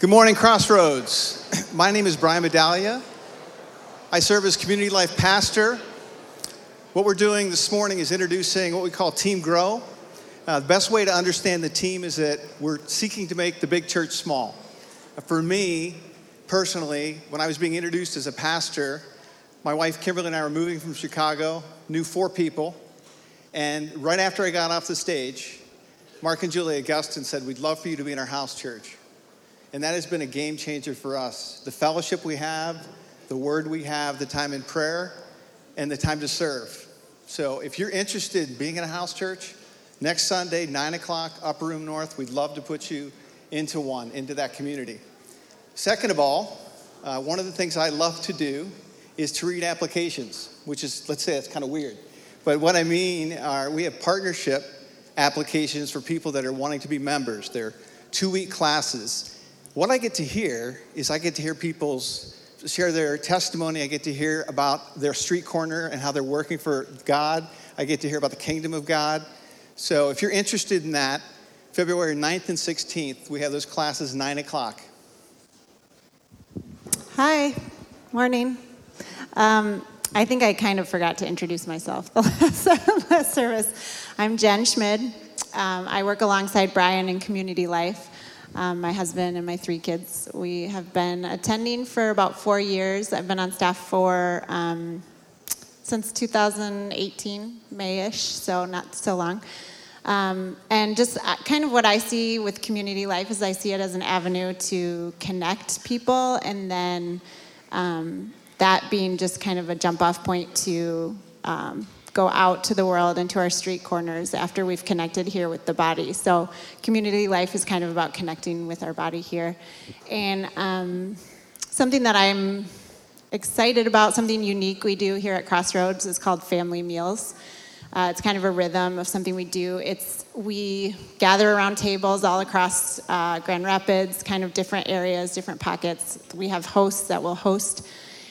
Good morning, Crossroads. My name is Brian Medaglia. I serve as community life pastor. What we're doing this morning is introducing what we call Team Grow. Uh, the best way to understand the team is that we're seeking to make the big church small. For me, personally, when I was being introduced as a pastor, my wife Kimberly and I were moving from Chicago, knew four people, and right after I got off the stage, Mark and Julie Augustin said, We'd love for you to be in our house church. And that has been a game changer for us. The fellowship we have, the word we have, the time in prayer, and the time to serve. So if you're interested in being in a house church, next Sunday, 9 o'clock, Upper Room North, we'd love to put you into one, into that community. Second of all, uh, one of the things I love to do is to read applications, which is, let's say, it's kind of weird. But what I mean are we have partnership applications for people that are wanting to be members. They're two week classes what I get to hear is I get to hear people's share their testimony. I get to hear about their street corner and how they're working for God. I get to hear about the kingdom of God. So if you're interested in that, February 9th and 16th, we have those classes 9 o'clock. Hi, morning. Um, I think I kind of forgot to introduce myself the last, last service. I'm Jen Schmid. Um, I work alongside Brian in community life um, my husband and my three kids. We have been attending for about four years. I've been on staff for um, since 2018, Mayish, so not so long. Um, and just uh, kind of what I see with community life is I see it as an avenue to connect people, and then um, that being just kind of a jump off point to um, go out to the world and to our street corners after we've connected here with the body. So, community life is kind of about connecting with our body here. And um, something that I'm excited about, something unique we do here at Crossroads, is called family meals. Uh, it's kind of a rhythm of something we do. It's we gather around tables all across uh, Grand Rapids, kind of different areas, different pockets. We have hosts that will host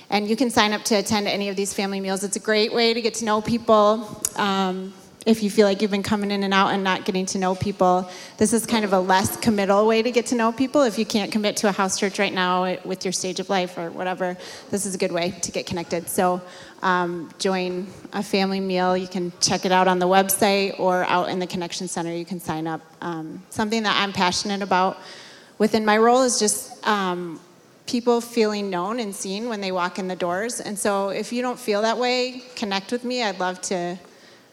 and you can sign up to attend any of these family meals. It's a great way to get to know people. Um, if you feel like you've been coming in and out and not getting to know people, this is kind of a less committal way to get to know people. If you can't commit to a house church right now with your stage of life or whatever, this is a good way to get connected. So, um, join a family meal. You can check it out on the website or out in the Connection Center. You can sign up. Um, something that I'm passionate about within my role is just um, people feeling known and seen when they walk in the doors. And so if you don't feel that way, connect with me. I'd love to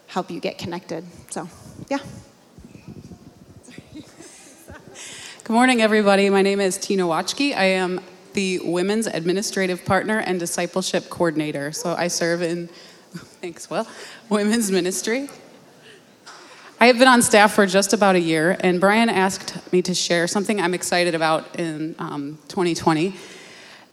help you get connected. So, yeah. Good morning, everybody. My name is Tina Watchke. I am the Women's Administrative Partner and Discipleship Coordinator. So I serve in, thanks, well, women's ministry. I have been on staff for just about a year, and Brian asked me to share something I'm excited about in um, 2020.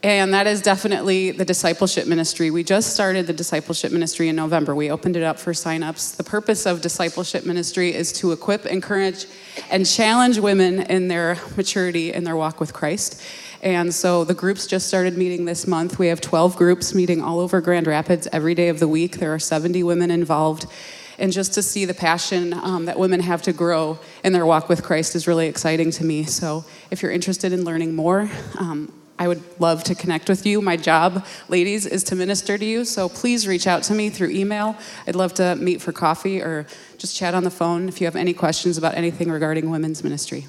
And that is definitely the discipleship ministry. We just started the discipleship ministry in November. We opened it up for signups. The purpose of discipleship ministry is to equip, encourage, and challenge women in their maturity in their walk with Christ. And so the groups just started meeting this month. We have 12 groups meeting all over Grand Rapids every day of the week. There are 70 women involved and just to see the passion um, that women have to grow in their walk with Christ is really exciting to me. So, if you're interested in learning more, um, I would love to connect with you. My job, ladies, is to minister to you. So please reach out to me through email. I'd love to meet for coffee or just chat on the phone if you have any questions about anything regarding women's ministry.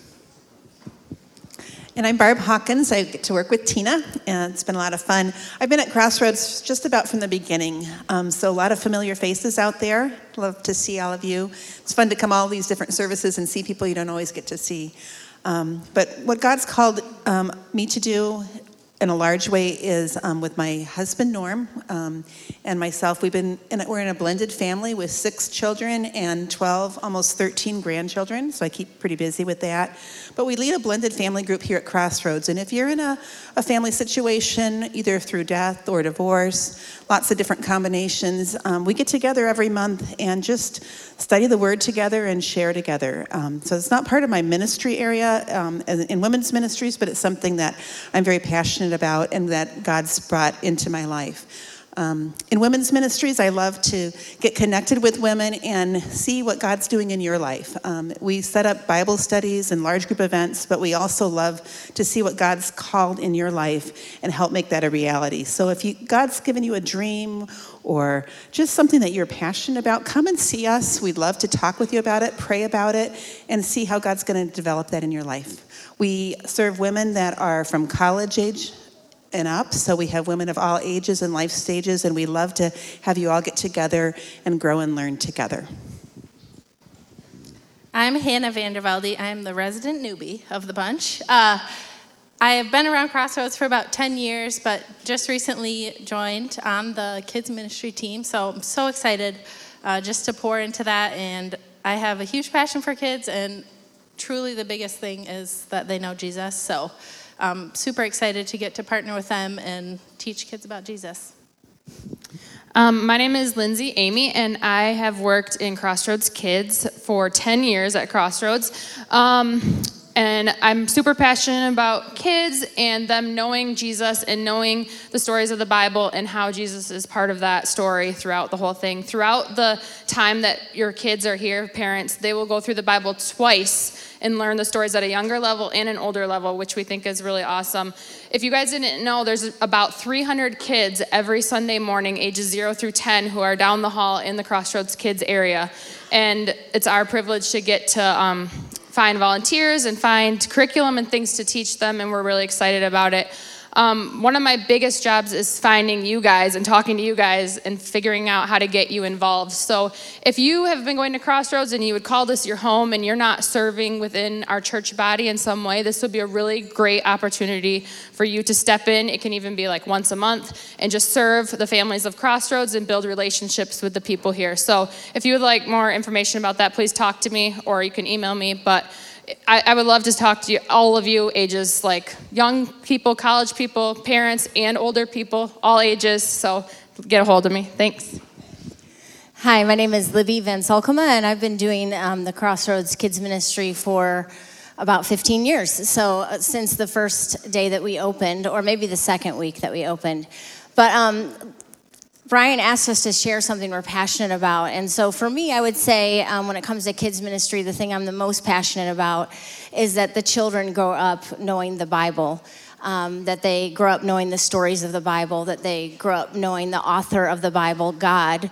And I'm Barb Hawkins. I get to work with Tina, and it's been a lot of fun. I've been at Crossroads just about from the beginning, um, so a lot of familiar faces out there. Love to see all of you. It's fun to come all these different services and see people you don't always get to see. Um, but what God's called um, me to do in a large way is um, with my husband Norm um, and myself. We've been in we're in a blended family with six children and 12, almost 13 grandchildren. So I keep pretty busy with that. But we lead a blended family group here at Crossroads. And if you're in a, a family situation, either through death or divorce, lots of different combinations, um, we get together every month and just study the Word together and share together. Um, so it's not part of my ministry area um, in women's ministries, but it's something that I'm very passionate about and that God's brought into my life. Um, in women's ministries, I love to get connected with women and see what God's doing in your life. Um, we set up Bible studies and large group events, but we also love to see what God's called in your life and help make that a reality. So if you, God's given you a dream or just something that you're passionate about, come and see us. We'd love to talk with you about it, pray about it, and see how God's going to develop that in your life. We serve women that are from college age and up. So we have women of all ages and life stages, and we love to have you all get together and grow and learn together. I'm Hannah Vandervelde. I'm the resident newbie of the bunch. Uh, I have been around Crossroads for about 10 years, but just recently joined on the kids ministry team. So I'm so excited uh, just to pour into that. And I have a huge passion for kids, and truly the biggest thing is that they know Jesus. So I'm super excited to get to partner with them and teach kids about Jesus. Um, my name is Lindsay Amy, and I have worked in Crossroads Kids for 10 years at Crossroads. Um, and I'm super passionate about kids and them knowing Jesus and knowing the stories of the Bible and how Jesus is part of that story throughout the whole thing. Throughout the time that your kids are here, parents, they will go through the Bible twice and learn the stories at a younger level and an older level, which we think is really awesome. If you guys didn't know, there's about 300 kids every Sunday morning, ages 0 through 10, who are down the hall in the Crossroads Kids area. And it's our privilege to get to um, find volunteers and find curriculum and things to teach them, and we're really excited about it. Um, one of my biggest jobs is finding you guys and talking to you guys and figuring out how to get you involved. So, if you have been going to Crossroads and you would call this your home and you're not serving within our church body in some way, this would be a really great opportunity for you to step in. It can even be like once a month and just serve the families of Crossroads and build relationships with the people here. So, if you would like more information about that, please talk to me or you can email me. But I, I, would love to talk to you, all of you, ages like young people, college people, parents, and older people, all ages. So get a hold of me. Thanks. Hi, my name is Libby Van Salkema, and I've been doing um, the Crossroads Kids Ministry for about 15 years. So uh, since the first day that we opened, or maybe the second week that we opened. But um, Brian asked us to share something we're passionate about. And so for me, I would say um, when it comes to kids' ministry, the thing I'm the most passionate about is that the children grow up knowing the Bible. Um, that they grow up knowing the stories of the Bible, that they grow up knowing the author of the Bible, God,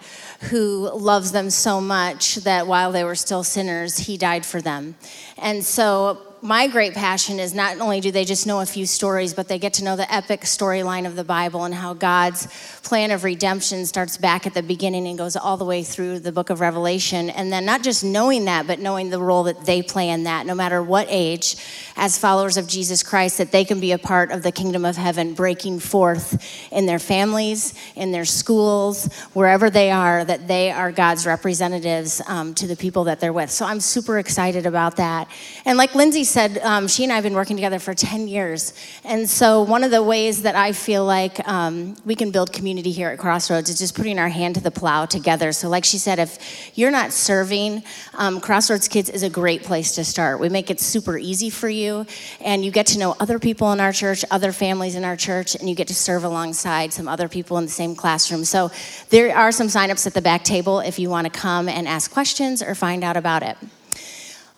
who loves them so much that while they were still sinners, He died for them. And so my great passion is not only do they just know a few stories, but they get to know the epic storyline of the Bible and how God's plan of redemption starts back at the beginning and goes all the way through the book of Revelation. And then not just knowing that, but knowing the role that they play in that, no matter what age, as followers of Jesus Christ, that they can be a part of the kingdom of heaven, breaking forth in their families, in their schools, wherever they are, that they are God's representatives um, to the people that they're with. So I'm super excited about that. And like Lindsay said, um, she and I have been working together for 10 years. And so, one of the ways that I feel like um, we can build community here at Crossroads is just putting our hand to the plow together. So, like she said, if you're not serving, um, Crossroads Kids is a great place to start. We make it super easy for you, and you get to know other people in our church, other families in our church, and you get to serve alongside some other people in the same classroom. So, there are some signups at the back table if you want to come and ask questions or find out about it.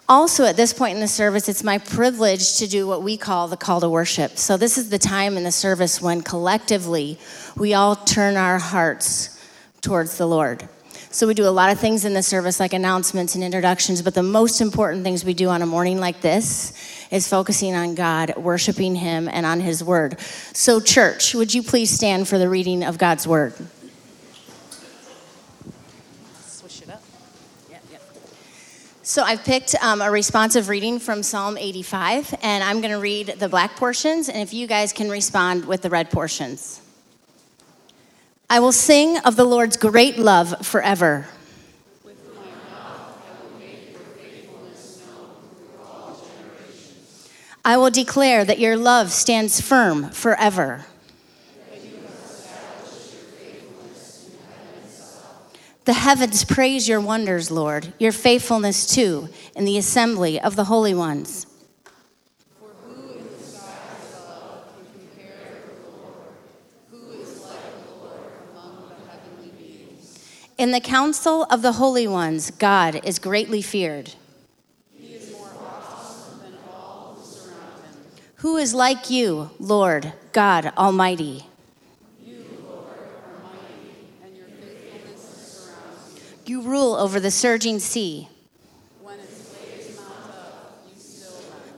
Also, at this point in the service, it's my privilege to do what we call the call to worship. So, this is the time in the service when collectively we all turn our hearts towards the Lord. So, we do a lot of things in the service, like announcements and introductions, but the most important things we do on a morning like this is focusing on God, worshiping Him, and on His Word. So, church, would you please stand for the reading of God's Word? So I've picked um, a responsive reading from Psalm 85, and I'm going to read the black portions, and if you guys can respond with the red portions. I will sing of the Lord's great love forever. I will declare that your love stands firm forever. The heavens praise your wonders, Lord, your faithfulness too, in the assembly of the holy ones. For who in the Lord? Who is like the Lord among the heavenly beings? In the council of the holy ones, God is greatly feared. He is more awesome than all who surround him. Who is like you, Lord God Almighty? Rule over the surging sea.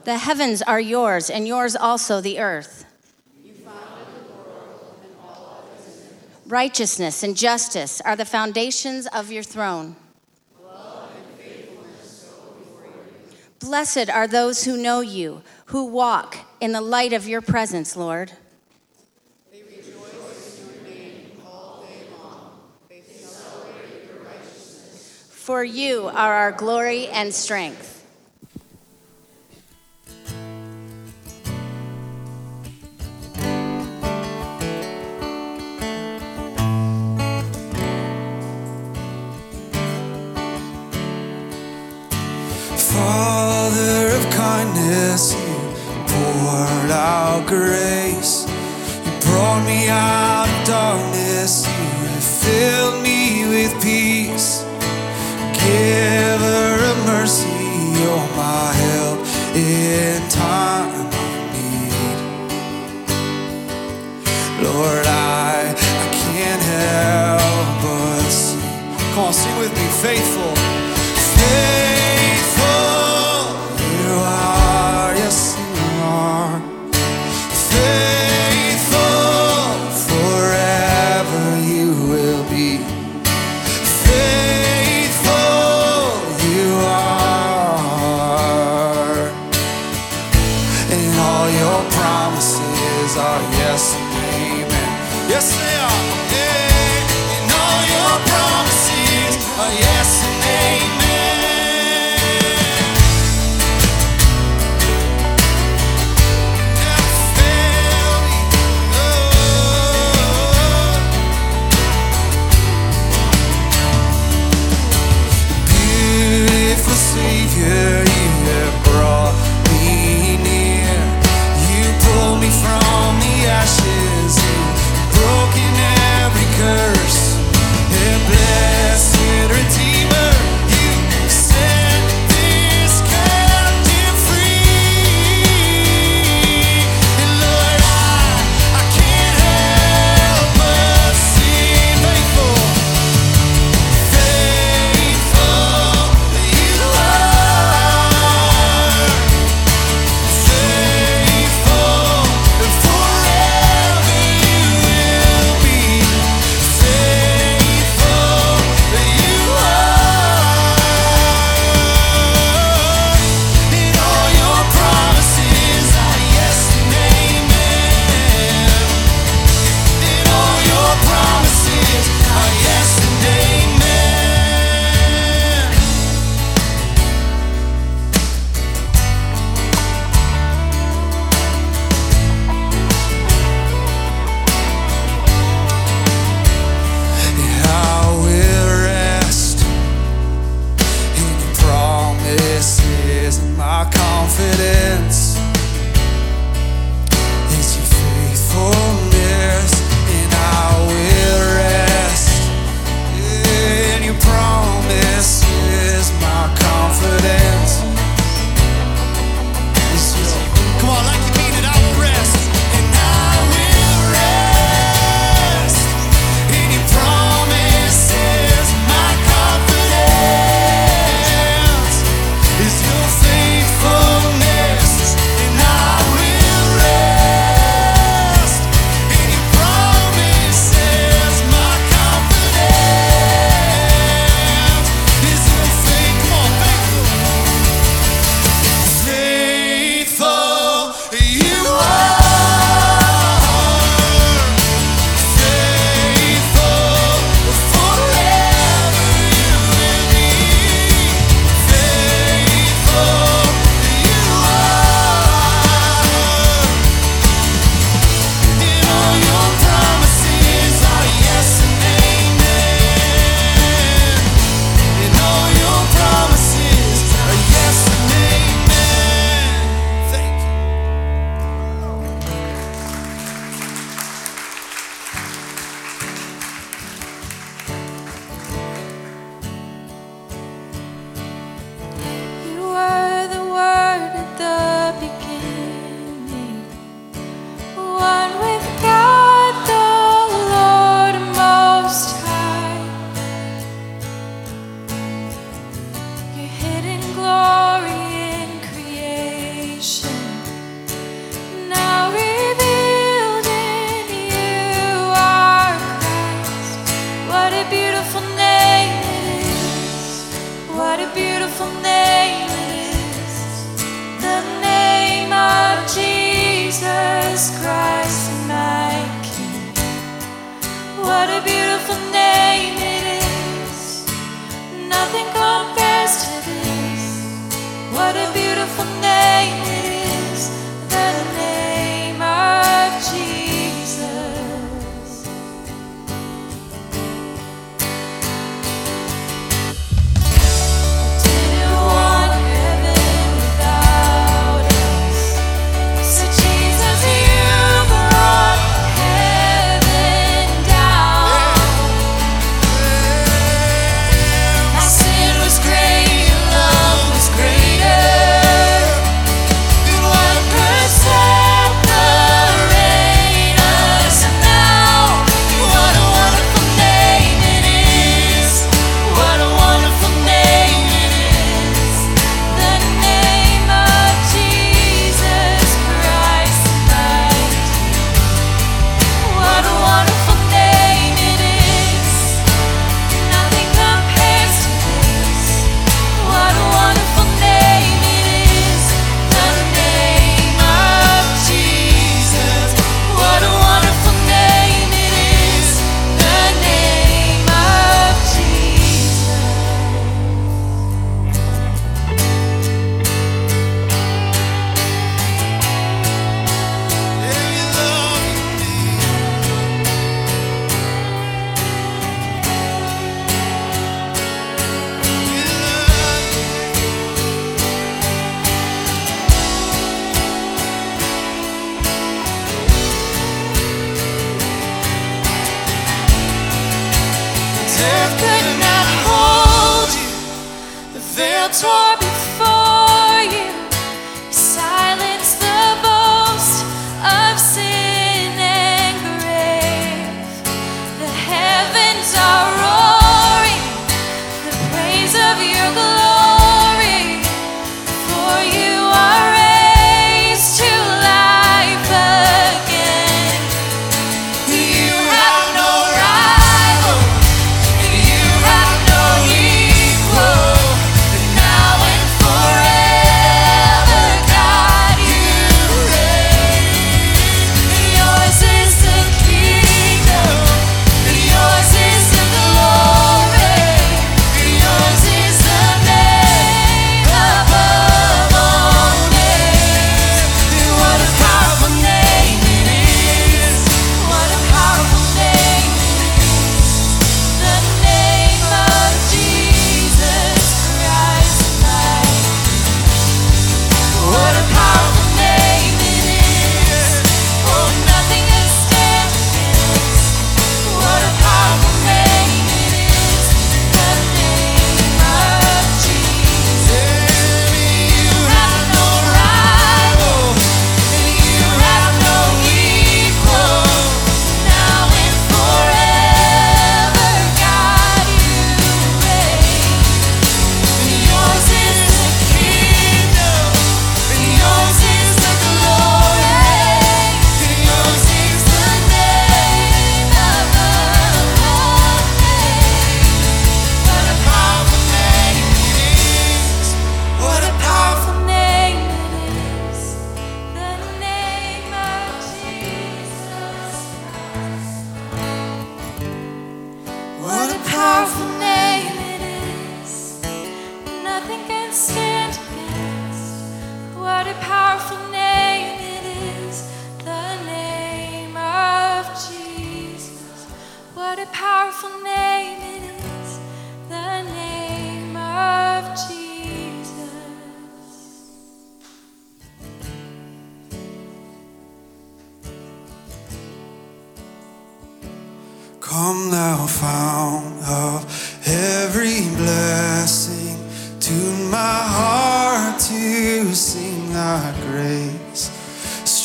The heavens are yours, and yours also the earth. Righteousness and justice are the foundations of your throne. Blessed are those who know you, who walk in the light of your presence, Lord. For you are our glory and strength. Father of kindness, you poured out grace. You brought me out of darkness, you filled Giver of mercy, you're my help in time of need. Lord, I, I can't help but sing. Come on, sing with me. Faithful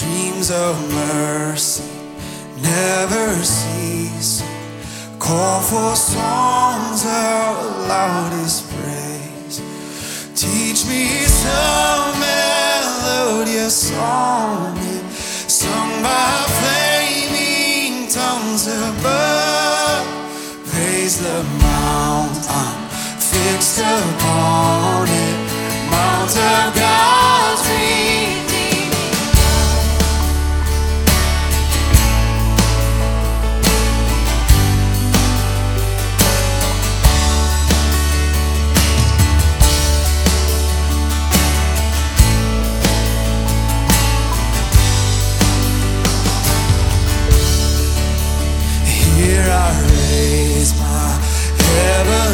Streams of mercy never cease. Call for songs of loudest praise. Teach me some melodious song sung by flaming tongues above. Praise the mount I'm fixed upon it, Mount of God. never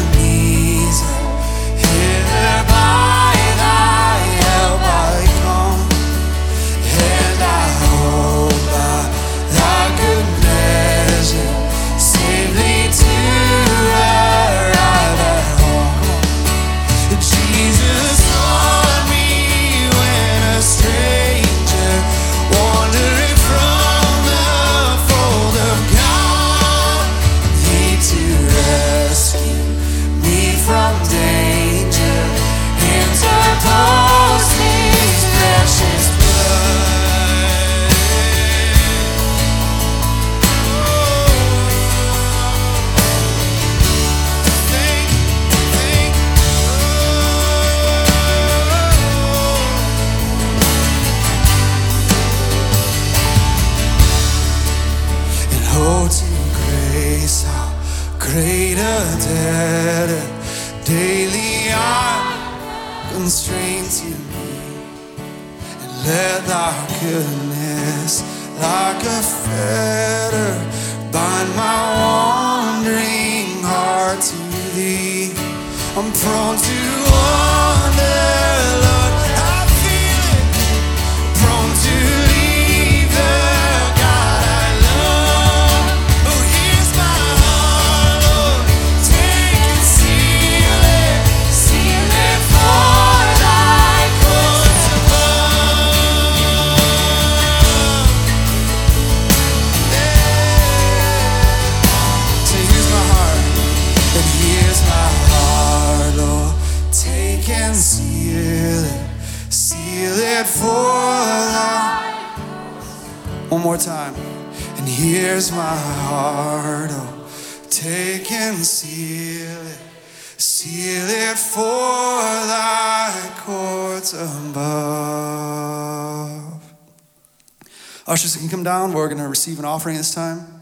more time. And here's my heart, oh, take and seal it. Seal it for thy courts above. Ushers can come down. We're going to receive an offering this time.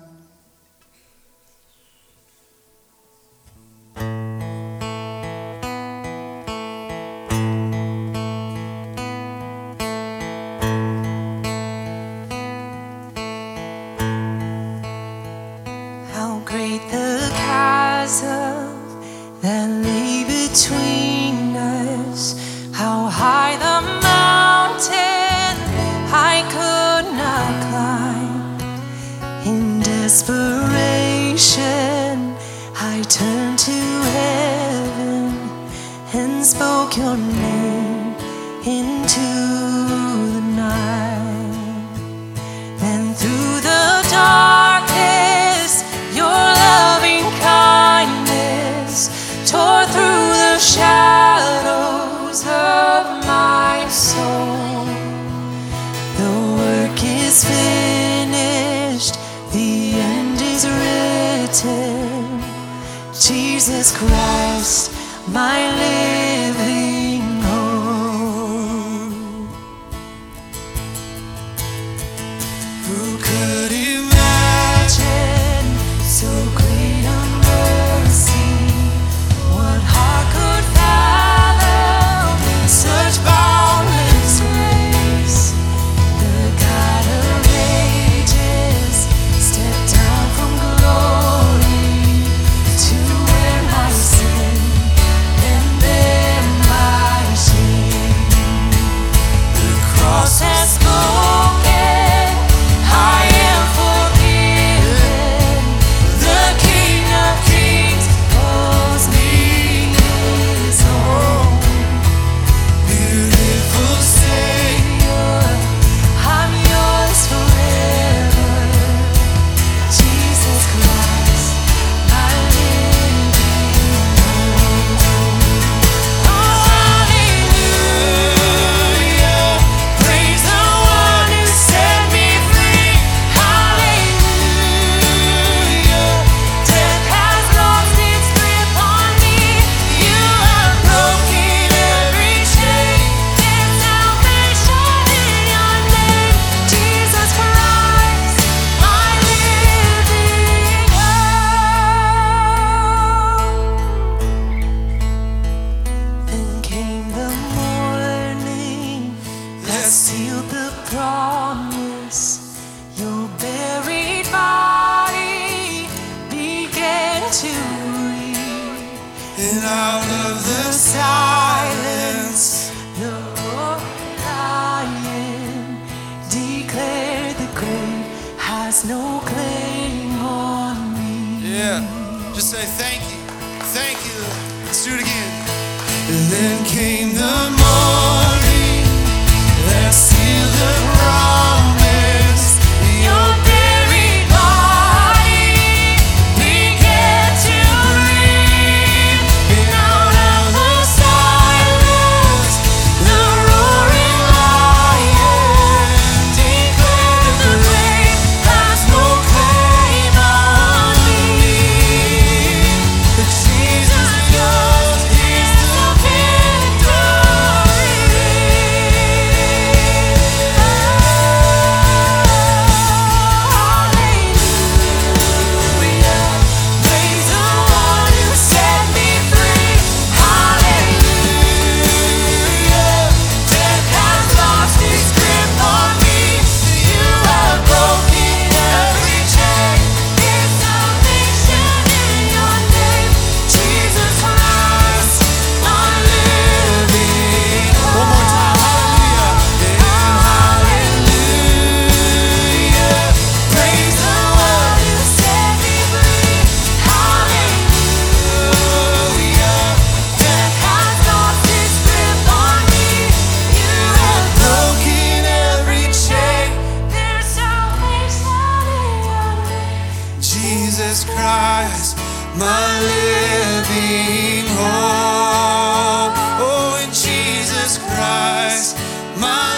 my living hope. Oh, in Jesus Christ, my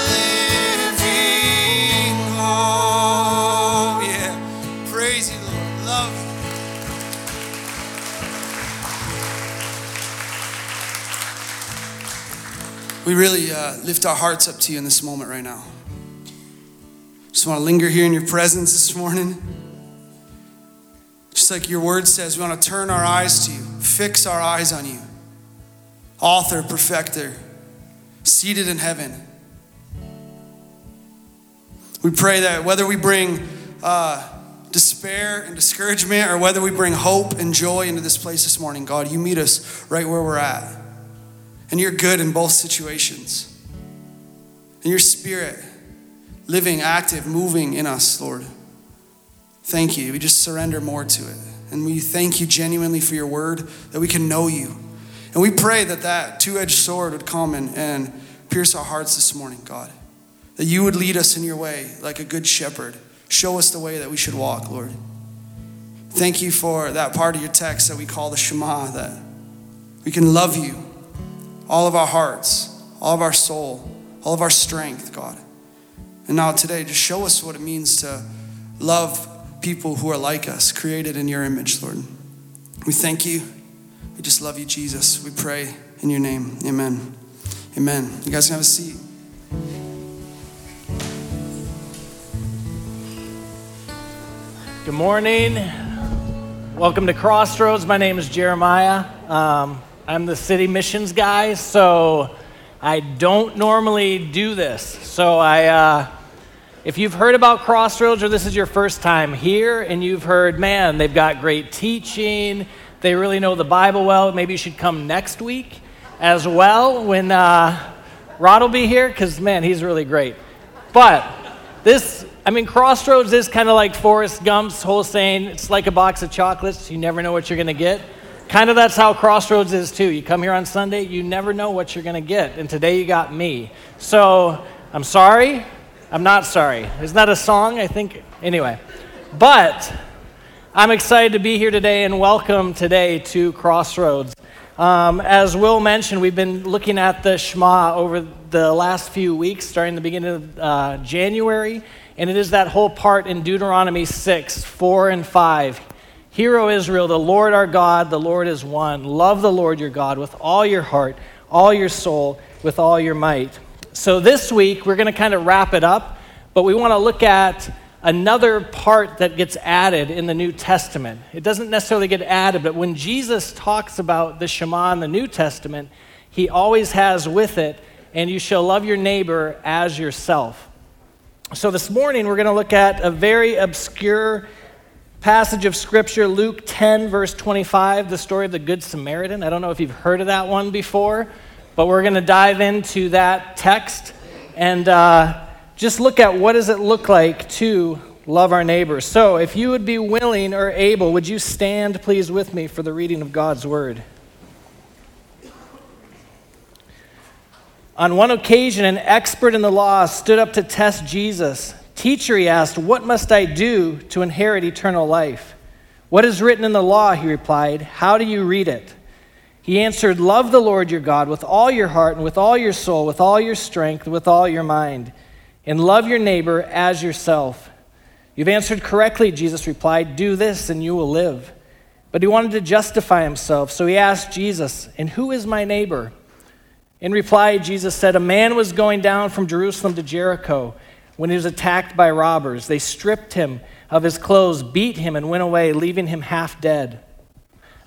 living hope. Yeah, praise you, Lord. Love you. We really uh, lift our hearts up to you in this moment right now. Just want to linger here in your presence this morning. Just like your word says, we want to turn our eyes to you, fix our eyes on you. Author, perfecter, seated in heaven. We pray that whether we bring uh, despair and discouragement or whether we bring hope and joy into this place this morning, God, you meet us right where we're at. And you're good in both situations. And your spirit living, active, moving in us, Lord. Thank you. We just surrender more to it. And we thank you genuinely for your word that we can know you. And we pray that that two edged sword would come and, and pierce our hearts this morning, God. That you would lead us in your way like a good shepherd. Show us the way that we should walk, Lord. Thank you for that part of your text that we call the Shema, that we can love you, all of our hearts, all of our soul, all of our strength, God. And now today, just show us what it means to love people who are like us, created in your image, Lord. We thank you. We just love you, Jesus. We pray in your name. Amen. Amen. You guys can have a seat. Good morning. Welcome to Crossroads. My name is Jeremiah. Um, I'm the city missions guy, so I don't normally do this. So I, uh, if you've heard about Crossroads or this is your first time here and you've heard, man, they've got great teaching, they really know the Bible well, maybe you should come next week as well when uh, Rod will be here, because man, he's really great. But this, I mean, Crossroads is kind of like Forrest Gump's whole saying it's like a box of chocolates, you never know what you're going to get. Kind of that's how Crossroads is too. You come here on Sunday, you never know what you're going to get. And today you got me. So I'm sorry. I'm not sorry. Isn't that a song? I think. Anyway. But I'm excited to be here today and welcome today to Crossroads. Um, as Will mentioned, we've been looking at the Shema over the last few weeks, starting the beginning of uh, January, and it is that whole part in Deuteronomy 6, 4, and 5. Hear, O Israel, the Lord our God, the Lord is one. Love the Lord your God with all your heart, all your soul, with all your might. So this week, we're going to kind of wrap it up, but we want to look at another part that gets added in the New Testament. It doesn't necessarily get added, but when Jesus talks about the Shema in the New Testament, he always has with it, and you shall love your neighbor as yourself. So this morning, we're going to look at a very obscure passage of Scripture, Luke 10, verse 25, the story of the Good Samaritan. I don't know if you've heard of that one before, but we're going to dive into that text and. Uh, just look at what does it look like to love our neighbors. So, if you would be willing or able, would you stand please with me for the reading of God's word? On one occasion, an expert in the law stood up to test Jesus. Teacher, he asked, What must I do to inherit eternal life? What is written in the law? He replied. How do you read it? He answered, Love the Lord your God with all your heart and with all your soul, with all your strength, with all your mind and love your neighbor as yourself. You've answered correctly, Jesus replied. Do this and you will live. But he wanted to justify himself, so he asked Jesus, And who is my neighbor? In reply, Jesus said, A man was going down from Jerusalem to Jericho when he was attacked by robbers. They stripped him of his clothes, beat him, and went away, leaving him half dead.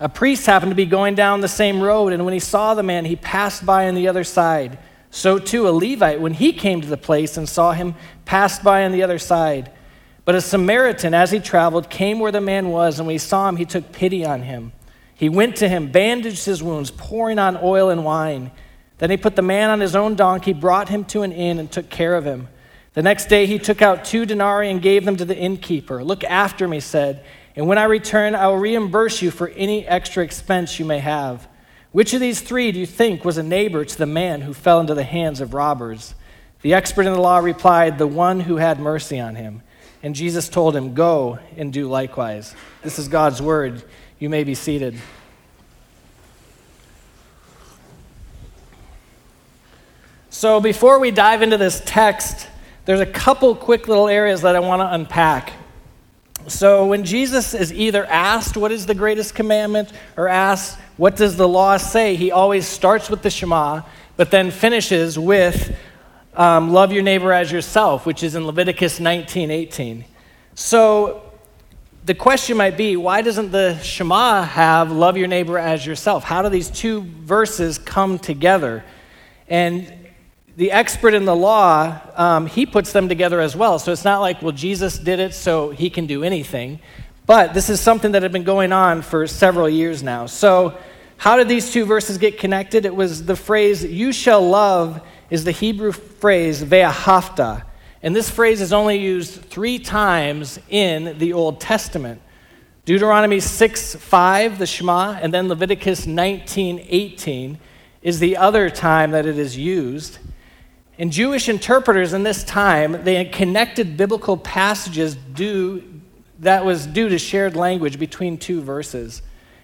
A priest happened to be going down the same road, and when he saw the man, he passed by on the other side. So too, a Levite, when he came to the place and saw him, passed by on the other side. But a Samaritan, as he traveled, came where the man was, and when he saw him, he took pity on him. He went to him, bandaged his wounds, pouring on oil and wine. Then he put the man on his own donkey, brought him to an inn, and took care of him. The next day he took out two denarii and gave them to the innkeeper. Look after me, said, and when I return, I will reimburse you for any extra expense you may have. Which of these three do you think was a neighbor to the man who fell into the hands of robbers? The expert in the law replied, The one who had mercy on him. And Jesus told him, Go and do likewise. This is God's word. You may be seated. So, before we dive into this text, there's a couple quick little areas that I want to unpack. So when Jesus is either asked what is the greatest commandment or asked what does the law say, he always starts with the Shema, but then finishes with um, love your neighbor as yourself, which is in Leviticus 19 18. So the question might be why doesn't the Shema have love your neighbor as yourself? How do these two verses come together? And the expert in the law, um, he puts them together as well. So it's not like, well, Jesus did it, so he can do anything. But this is something that had been going on for several years now. So, how did these two verses get connected? It was the phrase, you shall love, is the Hebrew phrase, ve'ahavta. And this phrase is only used three times in the Old Testament. Deuteronomy 6 5, the Shema, and then Leviticus 19 18 is the other time that it is used. And Jewish interpreters in this time, they connected biblical passages due, that was due to shared language between two verses.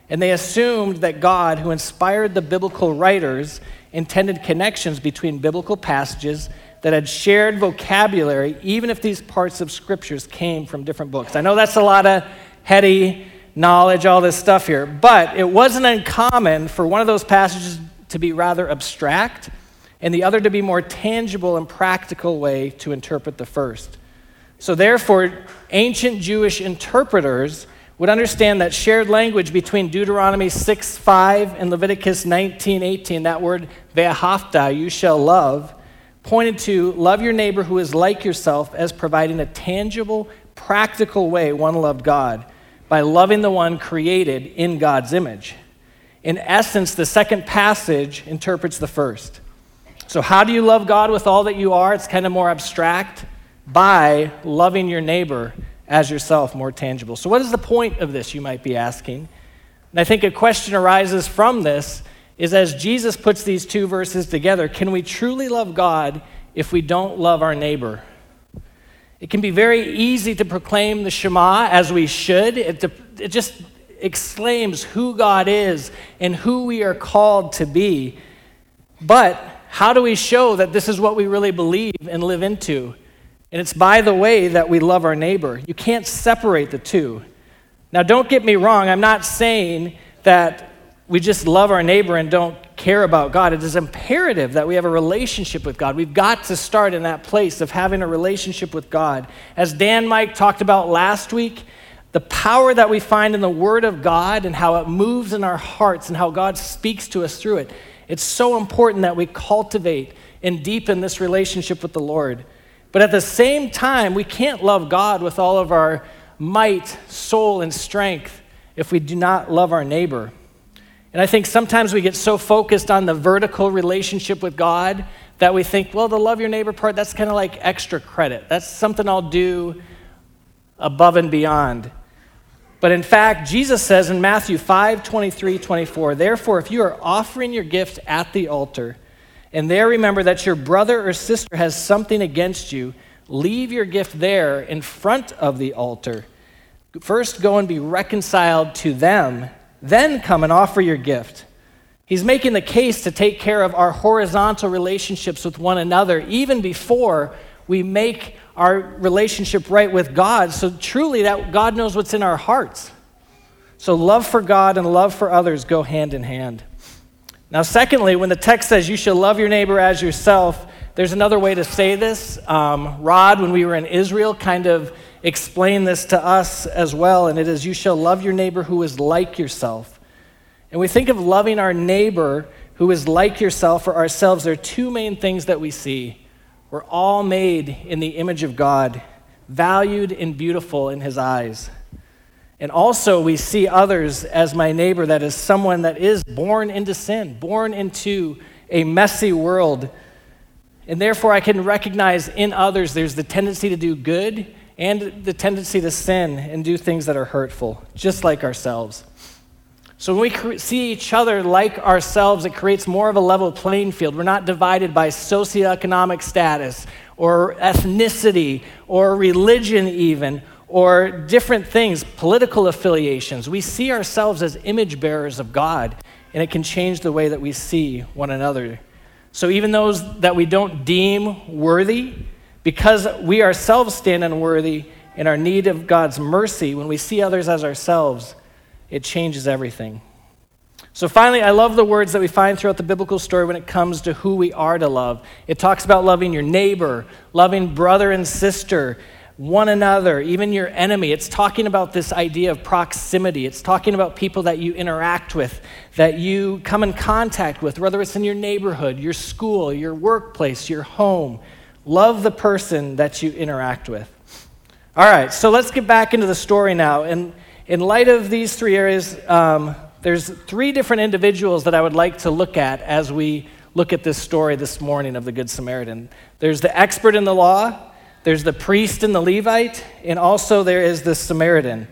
And they assumed that God, who inspired the biblical writers, intended connections between biblical passages that had shared vocabulary, even if these parts of scriptures came from different books. I know that's a lot of heady knowledge, all this stuff here, but it wasn't uncommon for one of those passages to be rather abstract and the other to be more tangible and practical way to interpret the first. So, therefore, ancient Jewish interpreters would understand that shared language between Deuteronomy 6 5 and Leviticus 19 18, that word ve'ahavta, you shall love, pointed to love your neighbor who is like yourself as providing a tangible, practical way one loved God by loving the one created in God's image. In essence, the second passage interprets the first. So, how do you love God with all that you are? It's kind of more abstract by loving your neighbor as yourself, more tangible. So, what is the point of this, you might be asking? And I think a question arises from this is as Jesus puts these two verses together, can we truly love God if we don't love our neighbor? It can be very easy to proclaim the Shema as we should. It, it just exclaims who God is and who we are called to be. But how do we show that this is what we really believe and live into? And it's by the way that we love our neighbor. You can't separate the two. Now, don't get me wrong, I'm not saying that we just love our neighbor and don't care about God. It is imperative that we have a relationship with God. We've got to start in that place of having a relationship with God. As Dan Mike talked about last week, the power that we find in the Word of God and how it moves in our hearts and how God speaks to us through it. It's so important that we cultivate and deepen this relationship with the Lord. But at the same time, we can't love God with all of our might, soul, and strength if we do not love our neighbor. And I think sometimes we get so focused on the vertical relationship with God that we think, well, the love your neighbor part, that's kind of like extra credit. That's something I'll do above and beyond. But in fact, Jesus says in Matthew 5 23, 24, therefore, if you are offering your gift at the altar, and there remember that your brother or sister has something against you, leave your gift there in front of the altar. First, go and be reconciled to them, then come and offer your gift. He's making the case to take care of our horizontal relationships with one another even before we make our relationship right with God. So truly that God knows what's in our hearts. So love for God and love for others go hand in hand. Now, secondly, when the text says you shall love your neighbor as yourself, there's another way to say this. Um, Rod, when we were in Israel, kind of explained this to us as well, and it is you shall love your neighbor who is like yourself. And we think of loving our neighbor who is like yourself or ourselves. There are two main things that we see. We're all made in the image of God, valued and beautiful in his eyes. And also, we see others as my neighbor, that is someone that is born into sin, born into a messy world. And therefore, I can recognize in others there's the tendency to do good and the tendency to sin and do things that are hurtful, just like ourselves. So when we see each other like ourselves, it creates more of a level playing field. We're not divided by socioeconomic status or ethnicity or religion, even, or different things, political affiliations. We see ourselves as image bearers of God, and it can change the way that we see one another. So even those that we don't deem worthy, because we ourselves stand unworthy, in our need of God's mercy, when we see others as ourselves, it changes everything. So, finally, I love the words that we find throughout the biblical story when it comes to who we are to love. It talks about loving your neighbor, loving brother and sister, one another, even your enemy. It's talking about this idea of proximity. It's talking about people that you interact with, that you come in contact with, whether it's in your neighborhood, your school, your workplace, your home. Love the person that you interact with. All right, so let's get back into the story now. And in light of these three areas, um, there's three different individuals that I would like to look at as we look at this story this morning of the Good Samaritan. There's the expert in the law, there's the priest and the Levite, and also there is the Samaritan.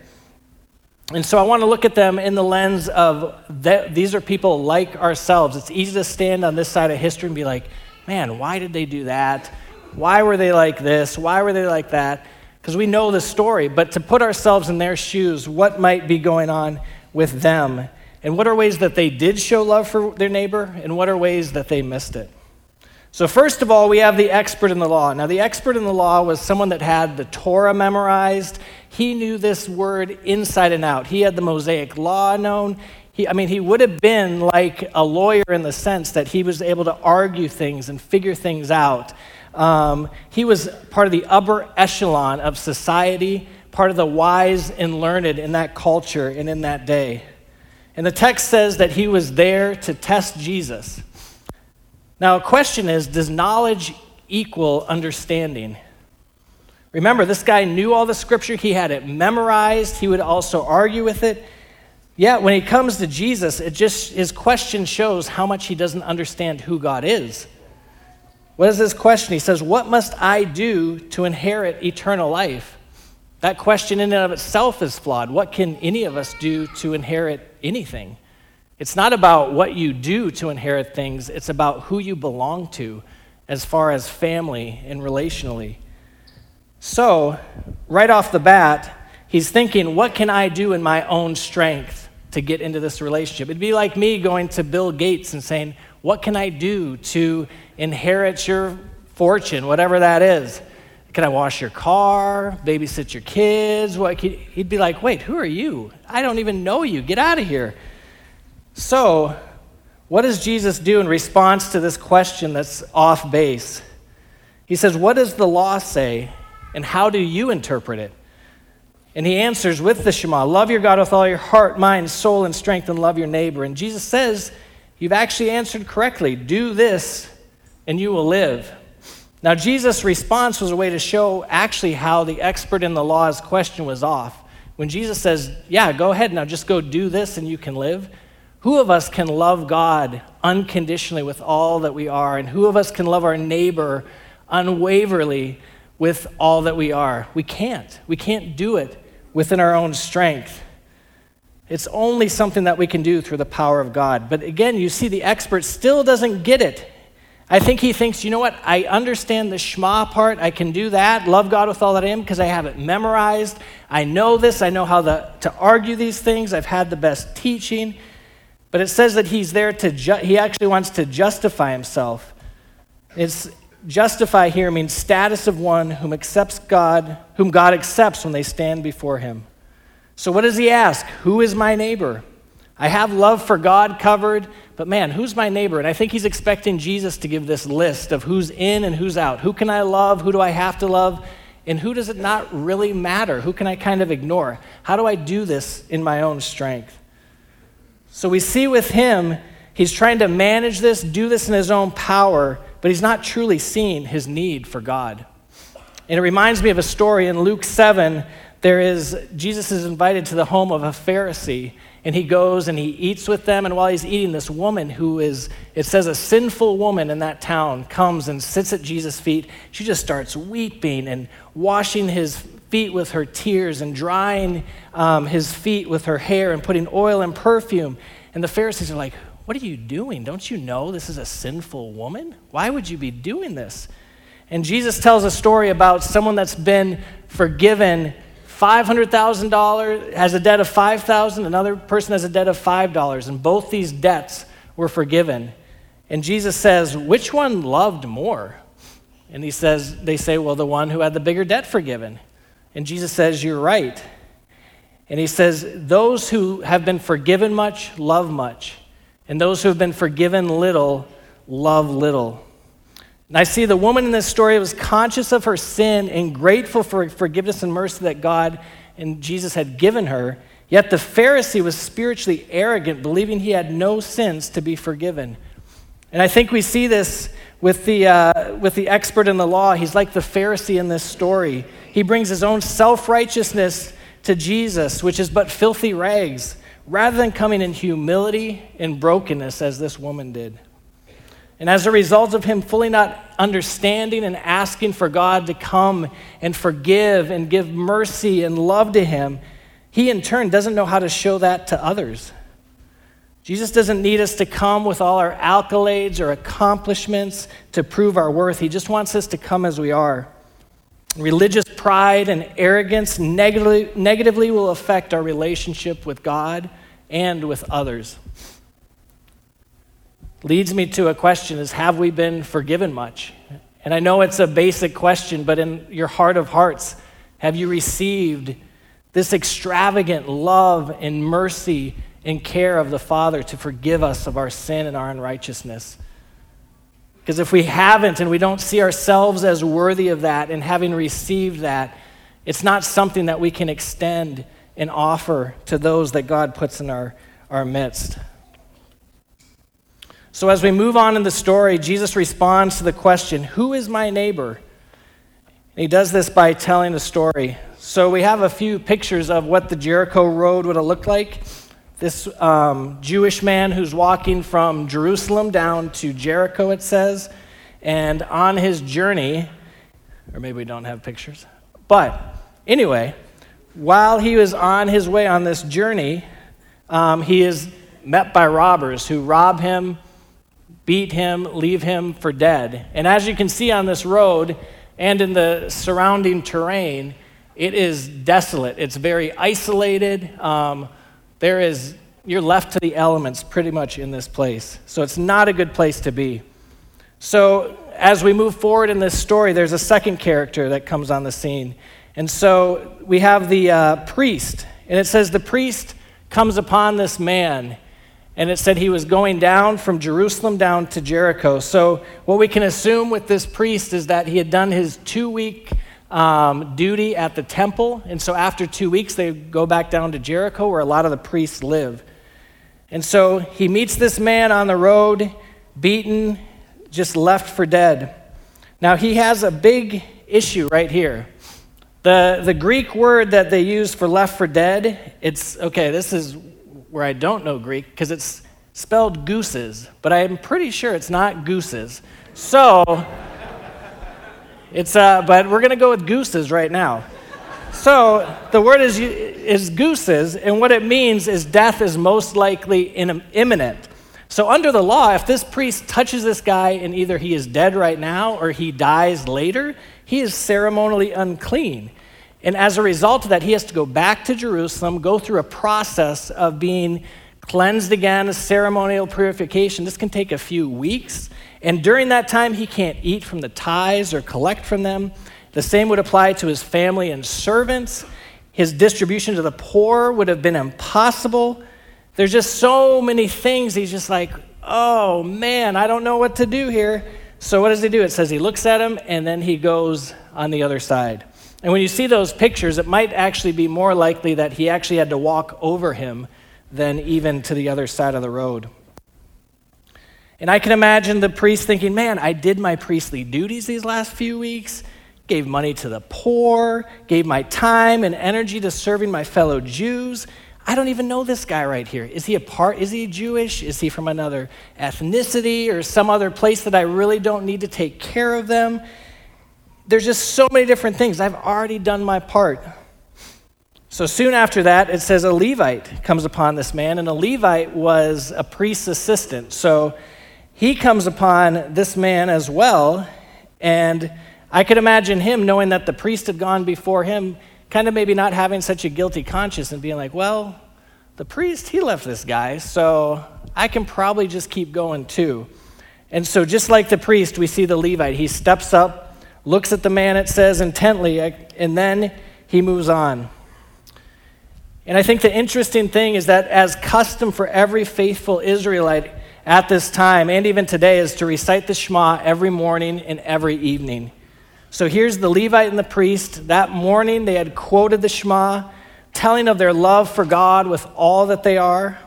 And so I want to look at them in the lens of that these are people like ourselves. It's easy to stand on this side of history and be like, man, why did they do that? Why were they like this? Why were they like that? Because we know the story. But to put ourselves in their shoes, what might be going on with them? And what are ways that they did show love for their neighbor? And what are ways that they missed it? So, first of all, we have the expert in the law. Now, the expert in the law was someone that had the Torah memorized. He knew this word inside and out. He had the Mosaic law known. He, I mean, he would have been like a lawyer in the sense that he was able to argue things and figure things out. Um, he was part of the upper echelon of society, part of the wise and learned in that culture and in that day. And the text says that he was there to test Jesus. Now, a question is Does knowledge equal understanding? Remember, this guy knew all the scripture, he had it memorized, he would also argue with it. Yet, when he comes to Jesus, it just, his question shows how much he doesn't understand who God is. What is his question? He says, What must I do to inherit eternal life? That question, in and of itself, is flawed. What can any of us do to inherit anything? It's not about what you do to inherit things, it's about who you belong to as far as family and relationally. So, right off the bat, he's thinking, what can I do in my own strength to get into this relationship? It'd be like me going to Bill Gates and saying, what can I do to inherit your fortune, whatever that is? Can I wash your car, babysit your kids? What, he'd be like, wait, who are you? I don't even know you. Get out of here. So, what does Jesus do in response to this question that's off base? He says, What does the law say, and how do you interpret it? And he answers with the Shema love your God with all your heart, mind, soul, and strength, and love your neighbor. And Jesus says, You've actually answered correctly. Do this, and you will live. Now, Jesus' response was a way to show actually how the expert in the law's question was off. When Jesus says, Yeah, go ahead now, just go do this, and you can live. Who of us can love God unconditionally with all that we are? And who of us can love our neighbor unwaveringly with all that we are? We can't. We can't do it within our own strength. It's only something that we can do through the power of God. But again, you see, the expert still doesn't get it. I think he thinks, you know what? I understand the Shema part. I can do that. Love God with all that I am because I have it memorized. I know this. I know how the, to argue these things. I've had the best teaching. But it says that he's there to, ju- he actually wants to justify himself. It's justify here means status of one whom accepts God, whom God accepts when they stand before him. So what does he ask? Who is my neighbor? I have love for God covered, but man, who's my neighbor? And I think he's expecting Jesus to give this list of who's in and who's out. Who can I love? Who do I have to love? And who does it not really matter? Who can I kind of ignore? How do I do this in my own strength? So we see with him, he's trying to manage this, do this in his own power, but he's not truly seeing his need for God. And it reminds me of a story in Luke 7. There is, Jesus is invited to the home of a Pharisee, and he goes and he eats with them. And while he's eating, this woman who is, it says, a sinful woman in that town comes and sits at Jesus' feet. She just starts weeping and washing his feet with her tears and drying um, his feet with her hair and putting oil and perfume. And the Pharisees are like, What are you doing? Don't you know this is a sinful woman? Why would you be doing this? And Jesus tells a story about someone that's been forgiven $500,000, has a debt of 5000 another person has a debt of $5, and both these debts were forgiven. And Jesus says, Which one loved more? And he says, They say, Well, the one who had the bigger debt forgiven. And Jesus says, You're right. And he says, Those who have been forgiven much love much, and those who have been forgiven little love little. And I see the woman in this story was conscious of her sin and grateful for forgiveness and mercy that God and Jesus had given her. Yet the Pharisee was spiritually arrogant, believing he had no sins to be forgiven. And I think we see this with the, uh, with the expert in the law. He's like the Pharisee in this story. He brings his own self righteousness to Jesus, which is but filthy rags, rather than coming in humility and brokenness as this woman did. And as a result of him fully not understanding and asking for God to come and forgive and give mercy and love to him, he in turn doesn't know how to show that to others. Jesus doesn't need us to come with all our accolades or accomplishments to prove our worth. He just wants us to come as we are. Religious pride and arrogance negatively, negatively will affect our relationship with God and with others. Leads me to a question is have we been forgiven much? And i know it's a basic question but in your heart of hearts have you received this extravagant love and mercy and care of the father to forgive us of our sin and our unrighteousness? Because if we haven't and we don't see ourselves as worthy of that and having received that it's not something that we can extend and offer to those that god puts in our, our midst so, as we move on in the story, Jesus responds to the question, Who is my neighbor? And he does this by telling a story. So, we have a few pictures of what the Jericho Road would have looked like. This um, Jewish man who's walking from Jerusalem down to Jericho, it says, and on his journey, or maybe we don't have pictures, but anyway, while he was on his way on this journey, um, he is met by robbers who rob him beat him, leave him for dead. And as you can see on this road and in the surrounding terrain, it is desolate. It's very isolated. Um, there is, you're left to the elements pretty much in this place. So it's not a good place to be. So as we move forward in this story, there's a second character that comes on the scene. And so we have the uh, priest. And it says the priest comes upon this man and it said he was going down from Jerusalem down to Jericho. So, what we can assume with this priest is that he had done his two week um, duty at the temple. And so, after two weeks, they go back down to Jericho where a lot of the priests live. And so, he meets this man on the road, beaten, just left for dead. Now, he has a big issue right here. The, the Greek word that they use for left for dead, it's okay, this is where I don't know Greek because it's spelled gooses, but I'm pretty sure it's not gooses. So, it's, uh, but we're going to go with gooses right now. So, the word is, is gooses, and what it means is death is most likely imminent. So, under the law, if this priest touches this guy and either he is dead right now or he dies later, he is ceremonially unclean. And as a result of that, he has to go back to Jerusalem, go through a process of being cleansed again, a ceremonial purification. This can take a few weeks. And during that time, he can't eat from the tithes or collect from them. The same would apply to his family and servants. His distribution to the poor would have been impossible. There's just so many things. He's just like, oh man, I don't know what to do here. So, what does he do? It says he looks at him and then he goes on the other side. And when you see those pictures, it might actually be more likely that he actually had to walk over him than even to the other side of the road. And I can imagine the priest thinking, man, I did my priestly duties these last few weeks, gave money to the poor, gave my time and energy to serving my fellow Jews. I don't even know this guy right here. Is he a part? Is he Jewish? Is he from another ethnicity or some other place that I really don't need to take care of them? There's just so many different things. I've already done my part. So soon after that, it says a Levite comes upon this man, and a Levite was a priest's assistant. So he comes upon this man as well, and I could imagine him knowing that the priest had gone before him, kind of maybe not having such a guilty conscience and being like, well, the priest, he left this guy, so I can probably just keep going too. And so, just like the priest, we see the Levite. He steps up looks at the man, it says, intently, uh, and then he moves on. And I think the interesting thing is that, as custom for every faithful Israelite at this time, and even today, is to recite the Shema every morning and every evening. So here's the Levite and the priest. That morning, they had quoted the Shema, telling of their love for God with all that they are.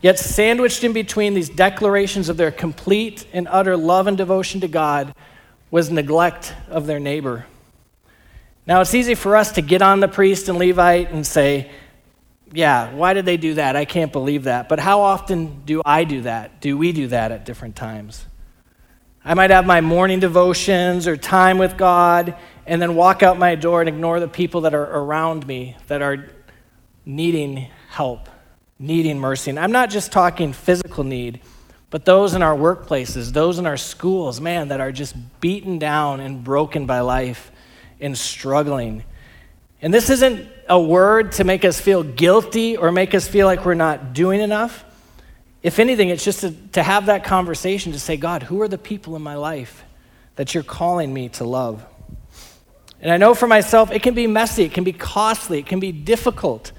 Yet, sandwiched in between these declarations of their complete and utter love and devotion to God was neglect of their neighbor. Now, it's easy for us to get on the priest and Levite and say, yeah, why did they do that? I can't believe that. But how often do I do that? Do we do that at different times? I might have my morning devotions or time with God and then walk out my door and ignore the people that are around me that are needing help, needing mercy. And I'm not just talking physical need, but those in our workplaces, those in our schools, man, that are just beaten down and broken by life and struggling. And this isn't a word to make us feel guilty or make us feel like we're not doing enough. If anything, it's just to, to have that conversation to say, God, who are the people in my life that you're calling me to love? And I know for myself, it can be messy, it can be costly, it can be difficult.